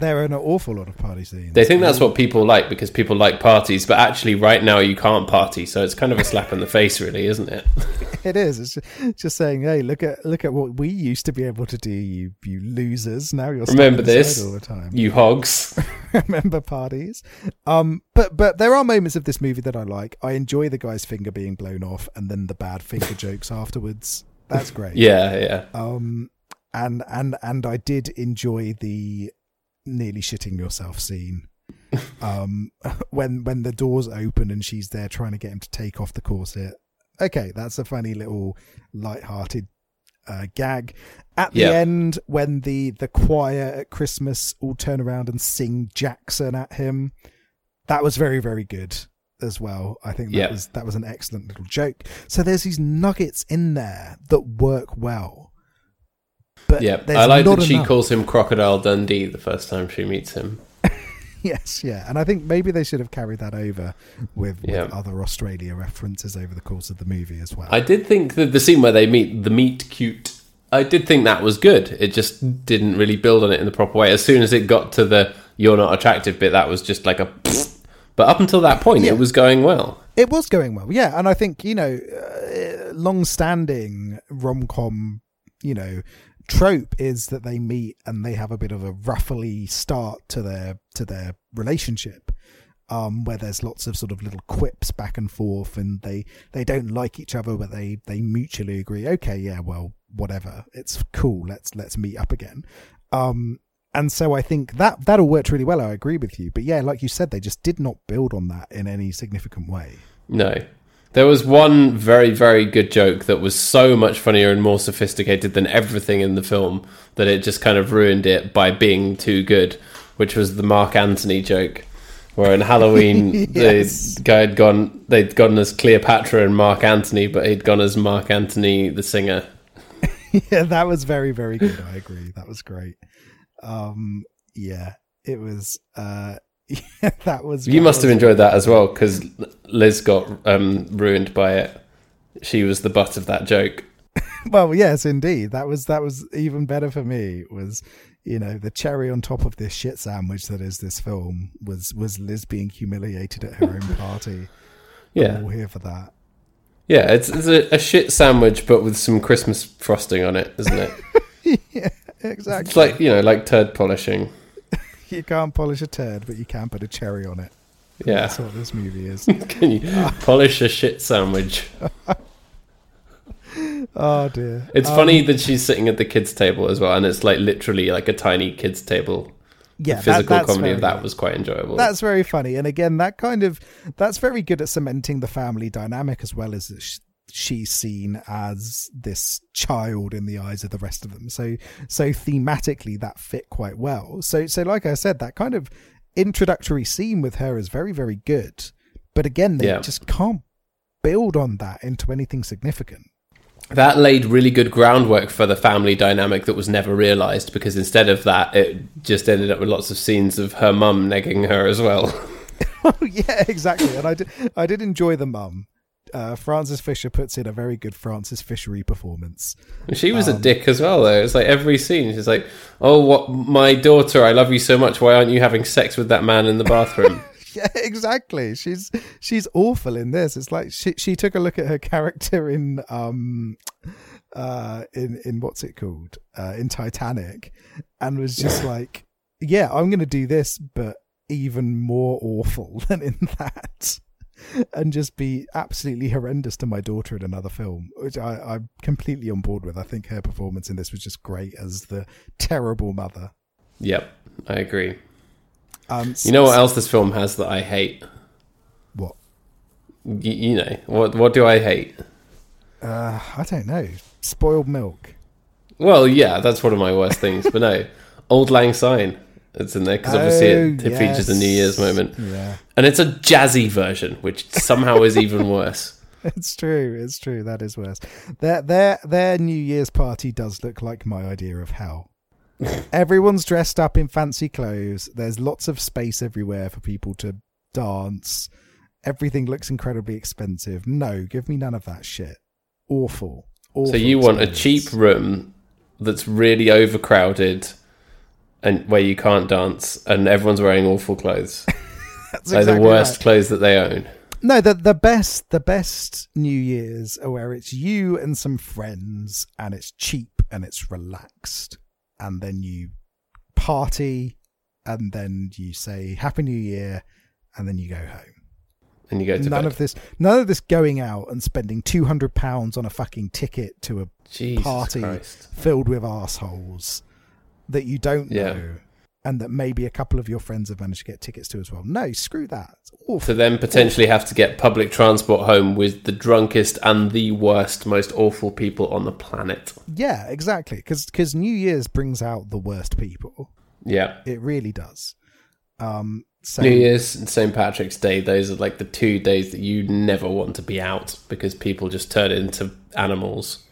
E: There are an awful lot of party scenes.
B: They think that's what people like because people like parties, but actually, right now you can't party, so it's kind of a slap in the face, really, isn't it?
E: it is. It's just, just saying, hey, look at look at what we used to be able to do, you you losers. Now you're
B: Remember this,
E: all the time.
B: you hogs.
E: remember parties. Um, but but there are moments of this movie that I like. I enjoy the guy's finger being blown off, and then the bad finger jokes afterwards. That's great.
B: Yeah, yeah.
E: Um, and and and I did enjoy the nearly shitting yourself scene. um, when when the doors open and she's there trying to get him to take off the corset. Okay, that's a funny little light-hearted uh, gag. At the end, when the the choir at Christmas all turn around and sing Jackson at him, that was very very good as well. I think that
B: Yeah.
E: was that was an excellent little joke. So there's these nuggets in there that work well. But
B: Yeah, I like that she
E: enough.
B: calls him Crocodile Dundee the first time she meets him.
E: Yes, yeah, and I think maybe they should have carried that over with,
B: Yeah.
E: with other Australia references over the course of the movie as well.
B: I did think that the scene where they meet the meet cute, I did think that was good. It just didn't really build on it in the proper way. As soon as it got to the "you're not attractive" bit, that was just like a. But up until that point,
E: Yeah.
B: it was going well.
E: It was going well, yeah, and I think you know, uh, long-standing rom-com, you know, trope is that they meet and they have a bit of a ruffly start to their to their relationship, um, where there's lots of sort of little quips back and forth, and they they don't like each other, but they they mutually agree, okay, yeah, well, whatever, it's cool, let's let's meet up again. Um, and so I think that that all worked really well. I agree with you, but yeah, like you said, they just did not build on that in any significant way.
B: No. There was one very, very good joke that was so much funnier and more sophisticated than everything in the film that it just kind of ruined it by being too good, which was the Mark Antony joke. Where in Halloween
E: Yes.
B: the guy had gone they'd gone as Cleopatra and Mark Antony, but he'd gone as Marc Anthony the singer.
E: yeah, that was very, very good. I agree. That was great. Um, yeah, it was. Uh, yeah, that was.
B: You must have enjoyed that as well, because Liz got um, ruined by it. She was the butt of that joke.
E: Well, yes, indeed. That was that was even better for me. Was you know the cherry on top of this shit sandwich that is this film was was Liz being humiliated at her own party.
B: Yeah.
E: I'm all here for that.
B: Yeah, it's, it's a, a shit sandwich, but with some Christmas frosting on it, isn't it?
E: yeah, exactly.
B: It's like you know, like turd polishing.
E: You can't polish a turd, but you can put a cherry on it.
B: Yeah,
E: That's what this movie is.
B: can you polish a shit sandwich?
E: oh dear.
B: It's
E: Um,
B: funny that she's sitting at the kids' table as well, and it's like literally like a tiny kids' table.
E: Yeah,
B: the physical
E: that's
B: comedy of that
E: good.
B: was quite enjoyable.
E: That's very funny, and again, that kind of that's very good at cementing the family dynamic as well as that she's seen as this child in the eyes of the rest of them. So, so thematically, that fit quite well. So, so like I said, that kind of introductory scene with her is very, very good. But again, they
B: Yeah.
E: just can't build on that into anything significant.
B: that laid really good groundwork for the family dynamic that was never realized because instead of that, it just ended up with lots of scenes of her mum negging her as well.
E: Oh yeah, exactly. And I did, I did enjoy the mum. Uh, Frances Fisher puts in a very good Frances Fishery performance.
B: She was a
E: Um,
B: dick as well, though. It's like every scene, she's like, "Oh, what, my daughter, I love you so much. Why aren't you having sex with that man in the bathroom?"
E: Yeah, exactly. She's she's awful in this. It's like she she took a look at her character in um uh in in what's it called uh in Titanic, and was just like, yeah, I'm gonna do this, but even more awful than in that. And just be absolutely horrendous to my daughter in another film, which I, I'm completely on board with. I think her performance in this was just great as the terrible mother.
B: yep, I agree.
E: Um,
B: You know what else this film has that I hate?
E: What?
B: Y- you know what? What do I hate?
E: Uh, I don't know. Spoiled milk.
B: Well, yeah, that's one of my worst things. But no, Auld Lang Syne. It's in there because obviously it,
E: Oh,
B: it features a New Year's moment,
E: Yeah,
B: and it's a jazzy version, which somehow is even worse.
E: it's true. It's true. That is worse. Their their their New Year's party does look like my idea of hell. Everyone's dressed up in fancy clothes. There's lots of space everywhere for people to dance. Everything looks incredibly expensive. No, give me none of that shit. Awful. Awful
B: So you want a cheap room that's really overcrowded and where you can't dance and everyone's wearing awful clothes.
E: That's
B: like
E: exactly
B: the worst
E: right.
B: clothes that they own.
E: No, the the best the best New Year's are where it's you and some friends and it's cheap and it's relaxed. And then you party and then you say Happy New Year and then you go home.
B: And you go to
E: none
B: bed.
E: of this none of this going out and spending two hundred pounds on a fucking ticket to a
B: Jesus
E: party
B: Christ.
E: filled with assholes that you don't
B: Yeah.
E: know and that maybe a couple of your friends have managed to get tickets to as well. No, screw that.
B: To then potentially have to get public transport home with the drunkest and the worst, most awful people on the planet.
E: Yeah, exactly. Because New Year's brings out the worst people.
B: Yeah.
E: It really does. Um, so
B: New Year's and St. Patrick's Day, those are like the two days that you never want to be out because people just turn into animals.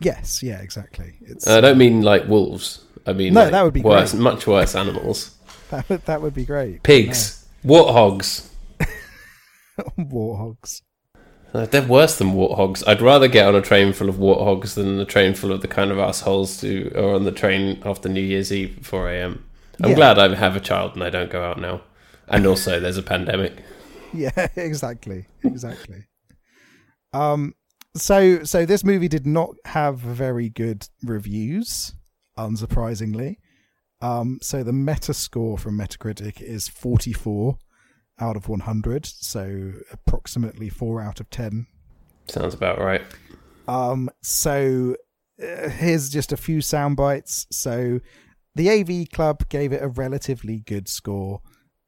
E: yes, yeah, exactly. It's
B: I don't mean like wolves. I mean
E: No,
B: like
E: that would be
B: worse,
E: great.
B: much worse animals.
E: that would that would be great.
B: Pigs, warthogs.
E: Warhogs.
B: Uh, They're worse than warthogs. I'd rather get on a train full of warthogs than a train full of the kind of assholes who are on the train after New Year's Eve at 4 a.m. I'm
E: Yeah.
B: glad I have a child and I don't go out now. And also, there's a pandemic.
E: Yeah, exactly, exactly. Um, so so this movie did not have very good reviews, unsurprisingly. Um, so the Meta score from Metacritic is 44 out of 100, so approximately four out of 10
B: Sounds about right.
E: Um, so uh, here's just a few sound bites. So the AV Club gave it a relatively good score,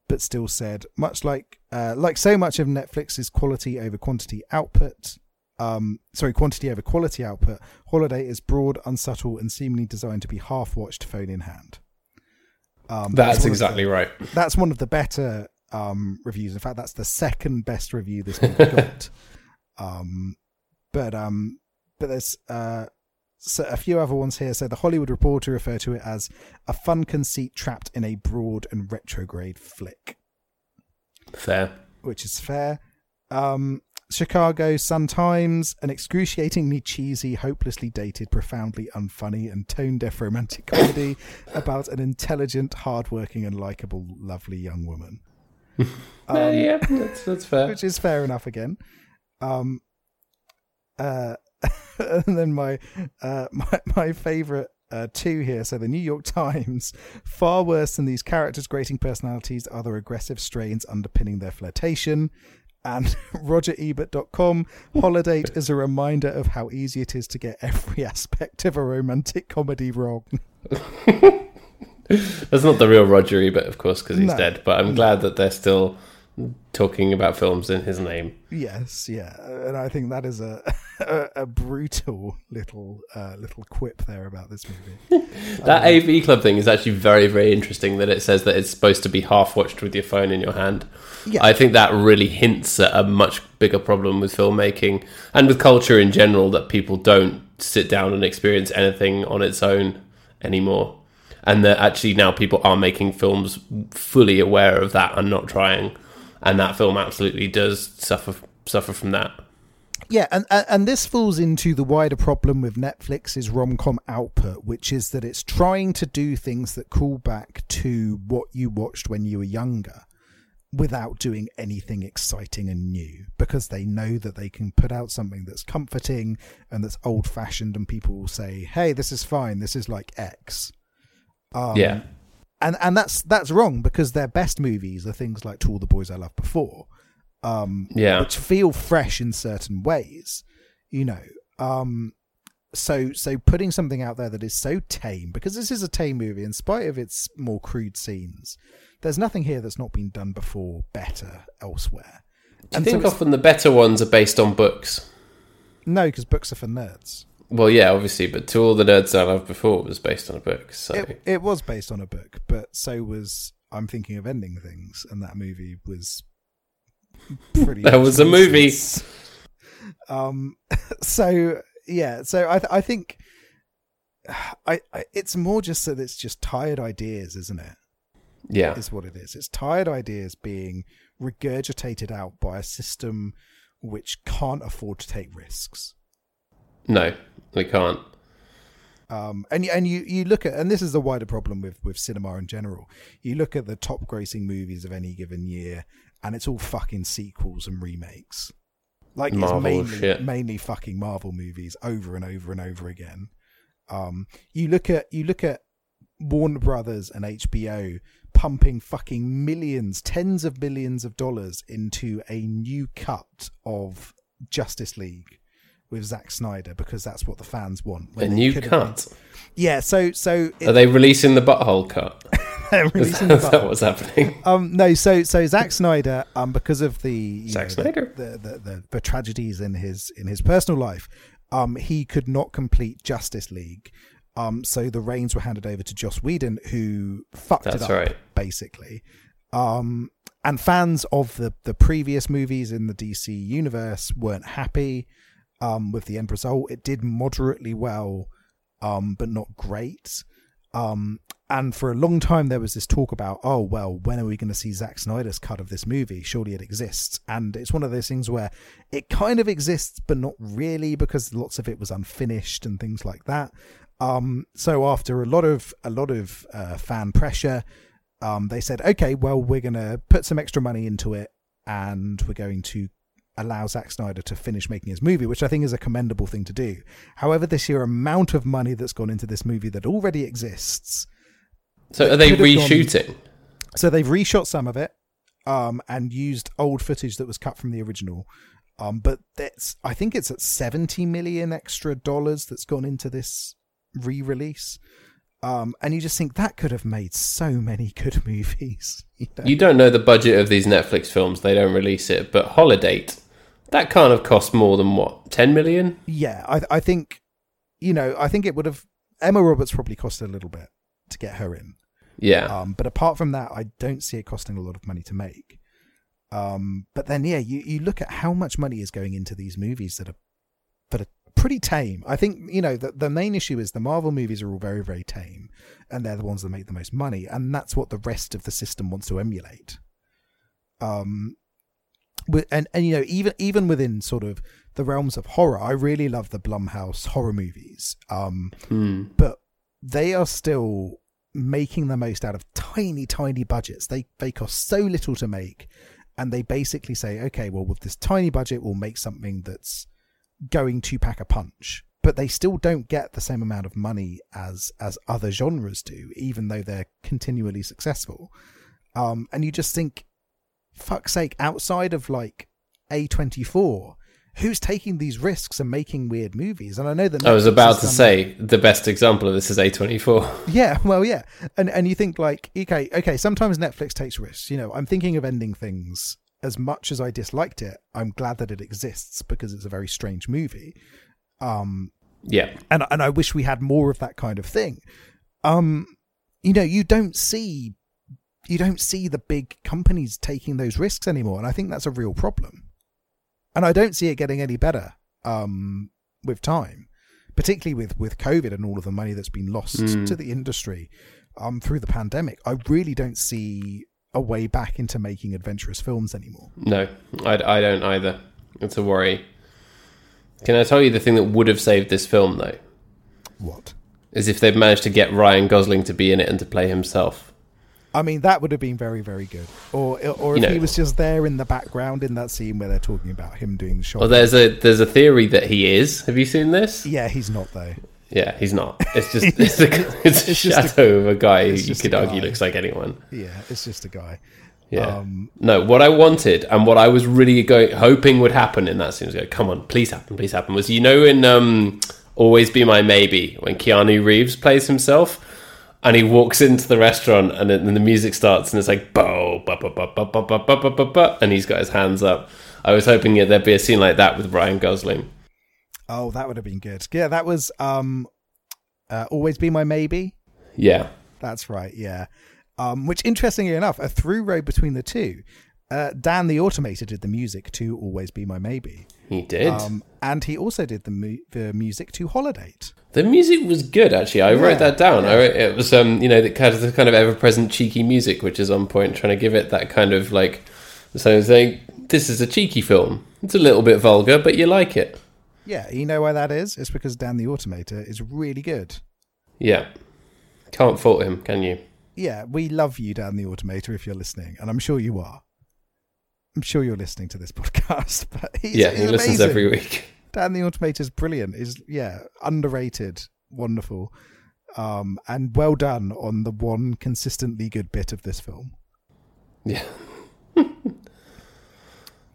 E: but still said, much like uh, like so much of Netflix's quality over quantity output. Um, sorry, quantity over quality output. Holidate is broad, unsubtle, and seemingly designed to be half watched, phone in hand. Um,
B: That's
E: of
B: exactly
E: the-
B: right.
E: that's one of the better um, reviews. In fact, that's the second best review this movie got. um, but um, but there's uh, so a few other ones here. So the Hollywood Reporter referred to it as a fun conceit trapped in a broad and retrograde flick,
B: Fair.
E: which is fair. Um, Chicago Sun Times, an excruciatingly cheesy, hopelessly dated, profoundly unfunny, and tone deaf romantic comedy about an intelligent, hardworking, and likable, lovely young woman.
B: Uh, yeah, that's, that's fair.
E: which is fair enough again. Um, uh, and then my uh, my my favorite uh, two here. So the New York Times, far worse than these characters' grating personalities are the aggressive strains underpinning their flirtation. And RogerEbert.com, Holidate is a reminder of how easy it is to get every aspect of a romantic comedy wrong.
B: That's not the real Roger Ebert, of course, because he's
E: No.
B: dead. But I'm glad that they're still talking about films in his name.
E: Yes, yeah, and I think that is a a, a brutal little uh, little quip there about this movie.
B: That AV Club thing is actually very, very interesting. That it says that it's supposed to be half watched with your phone in your hand.
E: Yeah.
B: I think that really hints at a much bigger problem with filmmaking and with culture in general that people don't sit down and experience anything on its own anymore. And that actually now people are making films fully aware of that and not trying. And that film absolutely does suffer suffer from that.
E: Yeah, and, and this falls into the wider problem with Netflix's rom-com output, which is that it's trying to do things that call back to what you watched when you were younger without doing anything exciting and new because they know that they can put out something that's comforting and that's old-fashioned and people will say, "Hey, this is fine. This is like X." Um,
B: yeah.
E: And and that's that's wrong because their best movies are things like To All the Boys I Loved Before, um,
B: Yeah.
E: which feel fresh in certain ways, you know. Um, so so putting something out there that is so tame because this is a tame movie in spite of its more crude scenes. There's nothing here that's not been done before better elsewhere.
B: Do you
E: And
B: think
E: it's-
B: often the better ones are based on books?
E: No, because books are for nerds.
B: Well, yeah, obviously, but to all the nerds I loved before was based on a book. So
E: It, it was based on a book, but so was I'm thinking of ending things, and that movie was pretty.
B: That was a movie.
E: Um. So yeah. So I th- I think I, I it's more just that it's just tired ideas, isn't it?
B: Yeah.
E: Is what it is. It's tired ideas being regurgitated out by a system which can't afford to take risks.
B: No, we can't.
E: Um, and and you, you look at and this is the wider problem with with cinema in general. You look at the top grossing movies of any given year, and it's all fucking sequels and remakes. Like
B: Marvel
E: it's mainly
B: shit.
E: mainly fucking Marvel movies over and over and over again. Um, you look at you look at Warner Brothers and HBO pumping fucking millions, tens of millions of dollars into a new cut of Justice League with Zack Snyder because that's what the fans want.
B: A new cut.
E: yeah, so so
B: Are they releasing the butthole cut?
E: Releasing
B: that,
E: the
B: that what's happening?
E: um no so so Zack Snyder um because of the
B: Zack
E: know,
B: Snyder.
E: the, the, the the tragedies in his in his personal life um he could not complete Justice League um so the reins were handed over to Joss Whedon who fucked it up
B: right.
E: basically um and fans of the the previous movies in the DC universe weren't happy um with the end result it did moderately well um but not great um, and for a long time, there was this talk about, oh, well, when are we going to see Zack Snyder's cut of this movie? Surely it exists. And it's one of those things where it kind of exists, but not really, because lots of it was unfinished and things like that. Um, so after a lot of a lot of uh, fan pressure, um, they said, okay, well, we're going to put some extra money into it, and we're going to allow Zack Snyder to finish making his movie, which I think is a commendable thing to do. However, the sheer amount of money that's gone into this movie that already exists.
B: So are they
E: have gone-
B: reshooting?
E: So they've reshot some of it, um, and used old footage that was cut from the original. Um, but that's I think it's at seventy million extra dollars that's gone into this re-release. Um, and you just think that could have made so many good movies. You know?
B: You don't know the budget of these Netflix films. They don't release it. But Holidate, that can't have cost more than what, 10 million?
E: yeah, I, I think, you know, I think it would have. Emma Roberts probably cost a little bit to get her in.
B: Yeah.
E: Um, but apart from that, I don't see it costing a lot of money to make. Um, but then, yeah, you, you look at how much money is going into these movies that are that are pretty tame. I think you know the the main issue is the Marvel movies are all very very tame, and they're the ones that make the most money, and that's what the rest of the system wants to emulate. Um, and and you know even even within sort of the realms of horror, I really love the Blumhouse horror movies. Um,
B: Hmm.
E: but they are still making the most out of tiny, tiny budgets. They they cost so little to make, and they basically say, okay, well, with this tiny budget, we'll make something that's going to pack a punch. But they still don't get the same amount of money as as other genres do, even though they're continually successful. Um, and you just think, fuck's sake, outside of like A twenty four. Who's taking these risks and making weird movies? And I know that
B: I was about to say the best example of this is A24.
E: yeah, well, yeah, and and you think like, okay, okay, sometimes Netflix takes risks. You know, I'm thinking of ending things. As much as I disliked it, I'm glad that it exists because it's a very strange movie. Um,
B: Yeah.
E: and and I wish we had more of that kind of thing. Um, you know, you don't see you don't see the big companies taking those risks anymore, and I think that's a real problem. And I don't see it getting any better um, with time, particularly with with COVID and all of the money that's been lost
B: Mm.
E: to the industry um, through the pandemic. I really don't see a way back into making adventurous films anymore.
B: No, I, I don't either. It's a worry. Can I tell you the thing that would have saved this film, though?
E: What?
B: Is if they'd managed to get Ryan Gosling to be in it and to play himself.
E: I mean, that would have been very, very good. Or, or if
B: You know-
E: he was just there in the background in that scene where they're talking about him doing the shot.
B: Well, there's a there's a theory that he is. Have you seen this?
E: yeah, he's not though.
B: Yeah, he's not. It's just it's a, it's a
E: It's just a-
B: of a guy who you could argue
E: guy.
B: looks like anyone.
E: Yeah, it's just a guy.
B: Yeah.
E: Um,
B: no, what I wanted and what I was really going hoping would happen in that scene was go, come on, please happen, please happen. Was you know in um, Always Be My Maybe when Keanu Reeves plays himself and he walks into the restaurant and then the music starts and it's like bo ba ba ba ba ba ba ba ba ba ba and he's got his hands up. I was hoping that there'd be a scene like that with Ryan Gosling.
E: Oh, that would have been good. Yeah, that was um, uh, always be my maybe.
B: Yeah.
E: That's right. Yeah. Um, which, interestingly enough, a through road between the two. Uh, Dan the Automator did the music to "Always Be My Maybe."
B: He did.
E: Um, and he also did the, mu- the music to Holidate.
B: the music was good, actually. I
E: Yeah,
B: wrote that down. I wrote, it was, um, you know, the kind of the kind of ever-present cheeky music, which is on point, trying to give it that kind of like, so saying this is a cheeky film. It's a little bit vulgar, but you like it.
E: Yeah, you know why that is? It's because Dan the Automator is really good.
B: Yeah, can't fault him, can you?
E: Yeah, we love you, Dan the Automator, if you're listening, and I'm sure you are. I'm sure you're listening to this podcast, but he's,
B: yeah,
E: he's
B: he listens
E: amazing.
B: every week.
E: Dan the Automator is brilliant. Is yeah, underrated, wonderful, um, and well done on the one consistently good bit of this film.
B: Yeah,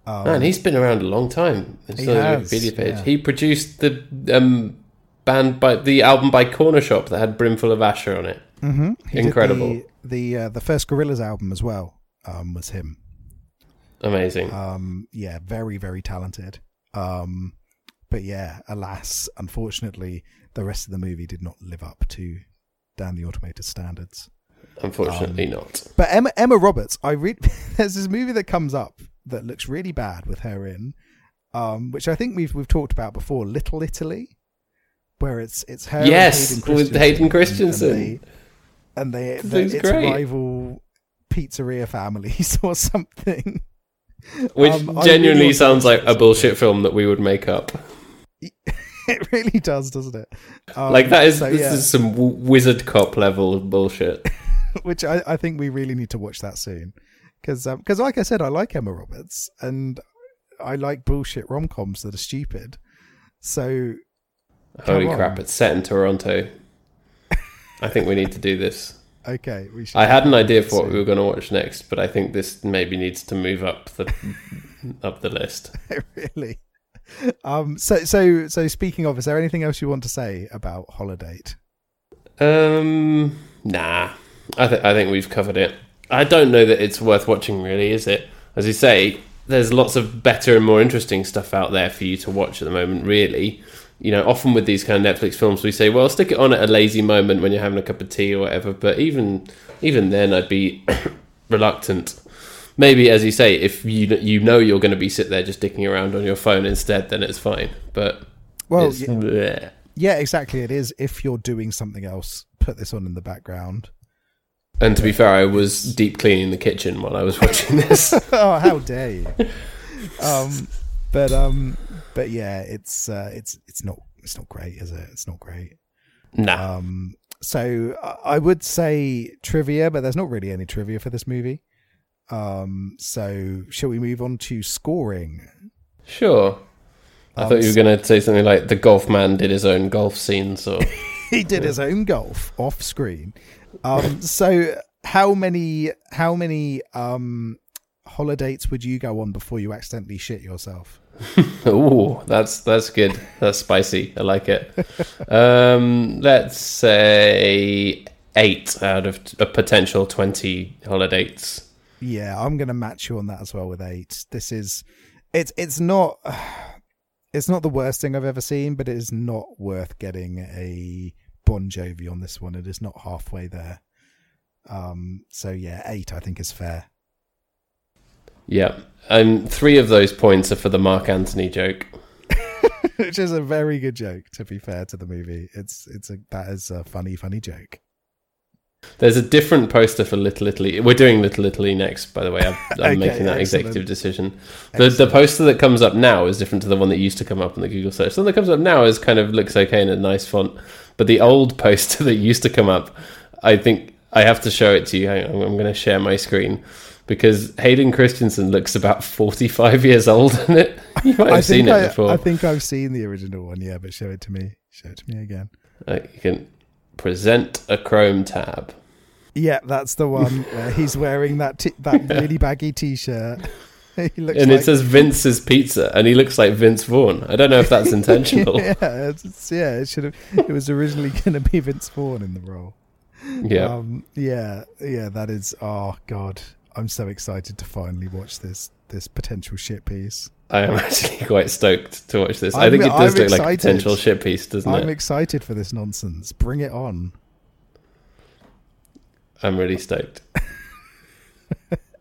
E: Um,
B: man, he's been around a long time. It's
E: He has,
B: Wikipedia page.
E: yeah.
B: He produced the um, band by the album by Cornershop that had Brimful of Asha on it.
E: Mm-hmm.
B: Incredible.
E: The the, uh, the first Gorillaz album as well um, was him.
B: Amazing.
E: Um, yeah, very very talented. Um, but yeah, alas, unfortunately, the rest of the movie did not live up to Dan the Automator standards.
B: Unfortunately,
E: um,
B: not.
E: But Emma Emma Roberts, I read there's this movie that comes up that looks really bad with her in, um, which I think we've we've talked about before, Little Italy, where it's it's her and
B: Yes, with Hayden
E: Christensen,
B: Christensen.
E: and they, and
B: That
E: they, it's
B: great.
E: rival pizzeria families or something.
B: Which
E: Um, I really
B: genuinely sounds like a bullshit film that we would make up.
E: it really does, doesn't it? Um,
B: like that is
E: so,
B: this
E: yeah,
B: is some w- wizard cop level bullshit.
E: which I, I think we really need to watch that soon because because like I said, I like Emma Roberts and I like bullshit rom coms that are stupid. So
B: Holy
E: Come on.
B: crap! It's set in Toronto. I think we need to do this.
E: Okay, we should.
B: I had an idea for what we were going to watch next, but I think this maybe needs to move up the up the list.
E: really. Um. So so so speaking of, is there anything else you want to say about Holidate?
B: Um, nah. I think I think we've covered it. I don't know that it's worth watching. Really, is it? As you say, there's lots of better and more interesting stuff out there for you to watch at the moment. Really, you know, often with these kind of Netflix films, we say, "Well, stick it on at a lazy moment when you're having a cup of tea or whatever." But even even then, I'd be reluctant. Maybe, as you say, if you you know you're going to be sit there just dicking around on your phone instead, then it's fine. But
E: Well, yeah, yeah, exactly. It is. If you're doing something else, put this on in the background.
B: And to be fair, I was deep cleaning the kitchen while I was watching this.
E: oh, how dare you? um, but um, but yeah, it's uh, it's it's not it's not great, is it? It's not great.
B: nah.
E: Um, so I- I would say trivia, but there's not really any trivia for this movie. Um, so shall we move on to scoring?
B: Sure. I
E: Um,
B: thought you were going to say something like the golf man did his own golf scenes or
E: he did his own golf off screen. Um, so how many how many um holidays would you go on before you accidentally shit yourself?
B: oh, that's that's good. That's spicy. I like it. Um, let's say 8 out of a potential 20 holidays.
E: Yeah, I'm going to match you on that as well with eight. This is it's it's not it's not the worst thing I've ever seen, but it is not worth getting a Bon Jovi on this one. It is not halfway there. Um, so yeah, eight I think is fair.
B: Yeah. Um, 3 of those points are for the Mark Anthony joke.
E: Which is a very good joke. To be fair to the movie, it's it's a that is a funny funny joke.
B: There's a different poster for Little Italy. We're doing Little Italy next, by the way. I'm, I'm
E: Okay,
B: making that
E: excellent.
B: executive decision. The, the poster that comes up now is different to the one that used to come up in the Google search. The one that comes up now is kind of looks okay in a nice font, but the old poster that used to come up, I think I have to show it to you. I'm going to share my screen because Hayden Christensen looks about 45 years old in it. You might have seen it
E: I,
B: before.
E: I think I've seen the original one. Yeah, but show it to me. Show it to me again.
B: Uh, you can present a Chrome tab.
E: Yeah, that's the one where he's wearing that t- that really baggy t-shirt.
B: and
E: like
B: it says Vince's Pizza, and he looks like Vince Vaughn. I don't know if that's intentional.
E: yeah, it's, yeah. It should have. It was originally going to be Vince Vaughn in the role.
B: yeah.
E: Um, yeah, yeah. That is. Oh God, I'm so excited to finally watch this this potential shit piece.
B: I am actually quite stoked to watch this. i
E: I'm-
B: think it does
E: I'm
B: look like a potential shit piece, doesn't it?
E: I'm excited for this nonsense. Bring it on.
B: I'm really stoked.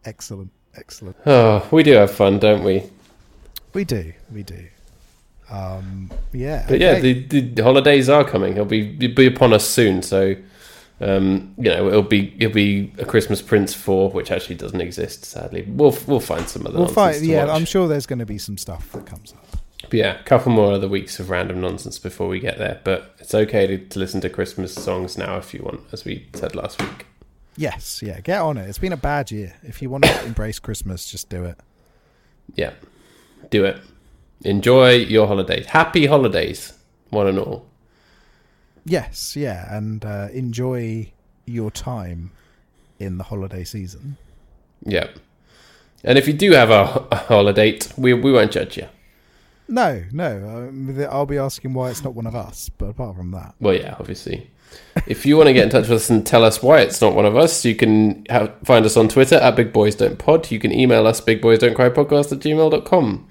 E: Excellent, excellent.
B: Oh, we do have fun, don't we?
E: We do, we do. Um, yeah,
B: But yeah, the, the holidays are coming. It'll be it'll be upon us soon. So, um, you know, it'll be it'll be a Christmas Prince four, which actually doesn't exist. Sadly, we'll we'll find some other.
E: we'll find. Yeah,
B: watch.
E: I'm sure there's going to be some stuff that comes up.
B: But yeah, a couple more other weeks of random nonsense before we get there. But it's okay to, to listen to Christmas songs now if you want, as we said last week.
E: Yes, yeah, get on it. It's been a bad year. If you want to embrace Christmas, just do it.
B: Yeah, do it. Enjoy your holidays. Happy holidays, one and all.
E: Yes, yeah, and uh, enjoy your time in the holiday season.
B: Yeah. And if you do have a, a holiday, we we won't judge you.
E: No, no, um, I'll be asking why it's not one of us. But apart from that,
B: Well, yeah, obviously. If you want to get in touch with us and tell us why it's not one of us, you can have, find us on Twitter at Big Boys Don't Pod. You can email us bigboysdon'tcrypodcast at gmail.com.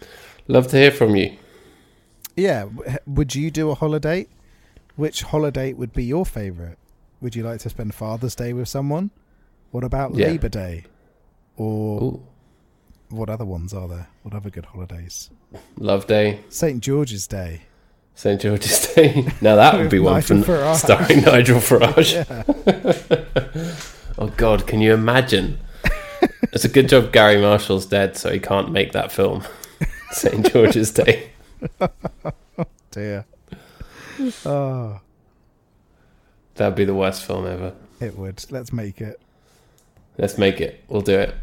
B: Love to hear from you.
E: yeah, would you do a holiday? Which holiday would be your favourite? Would you like to spend Father's Day with someone? What about
B: Yeah.
E: Labour Day? Or
B: Ooh,
E: what other ones are there? What other good holidays?
B: Love Day,
E: St George's Day.
B: St. George's Day. Now that would be one
E: Nigel
B: from
E: Farage.
B: starring Nigel Farage. oh, God, can you imagine? It's a good job Garry Marshall's dead, so he can't make that film. St. George's Day.
E: Dear. Oh,
B: That'd be the worst film ever.
E: it would. Let's make it.
B: Let's make it. We'll do it.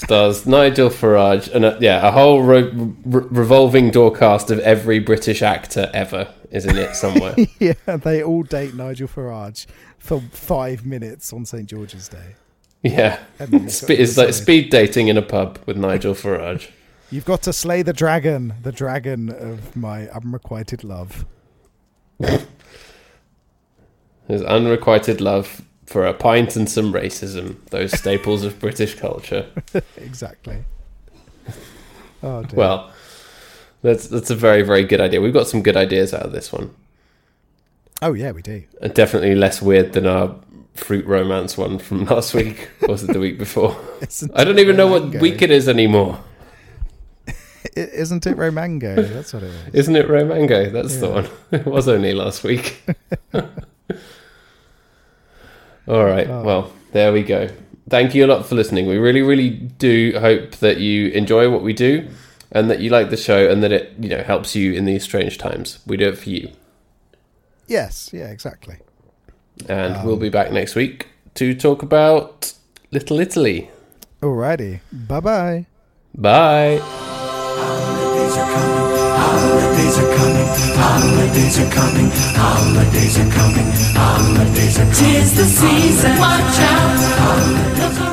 B: Stars Nigel Farage and uh, yeah, a whole ro- re- revolving door cast of every British actor ever is in it somewhere.
E: yeah, they all date Nigel Farage for five minutes on St George's Day.
B: yeah, it's like speed dating in a pub with Nigel Farage.
E: You've got to slay the dragon, the dragon of my unrequited love.
B: His unrequited love for a pint and some racism, those staples of British culture.
E: Exactly. Oh dear.
B: Well, that's that's a very very good idea. We've got some good ideas out of this one.
E: oh yeah, we do.
B: And definitely less weird than our fruit romance one from last week. Was it the week before?
E: Isn't
B: I don't even know what week it is anymore.
E: Isn't it Romango? That's what it is.
B: Isn't it Romango? That's the one. It was only last week. All right.
E: Oh.
B: Well, there we go. Thank you a lot for listening. We really, really do hope that you enjoy what we do and that you like the show and that it, you know, helps you in these strange times. We do it for you.
E: Yes, yeah, exactly.
B: And we'll um, be back next week to talk about Little Italy.
E: Alrighty. Bye bye
B: bye.
C: Holidays are coming, holidays are coming, holidays are coming, holidays are coming, holidays are coming.
D: Tis the season. Watch out.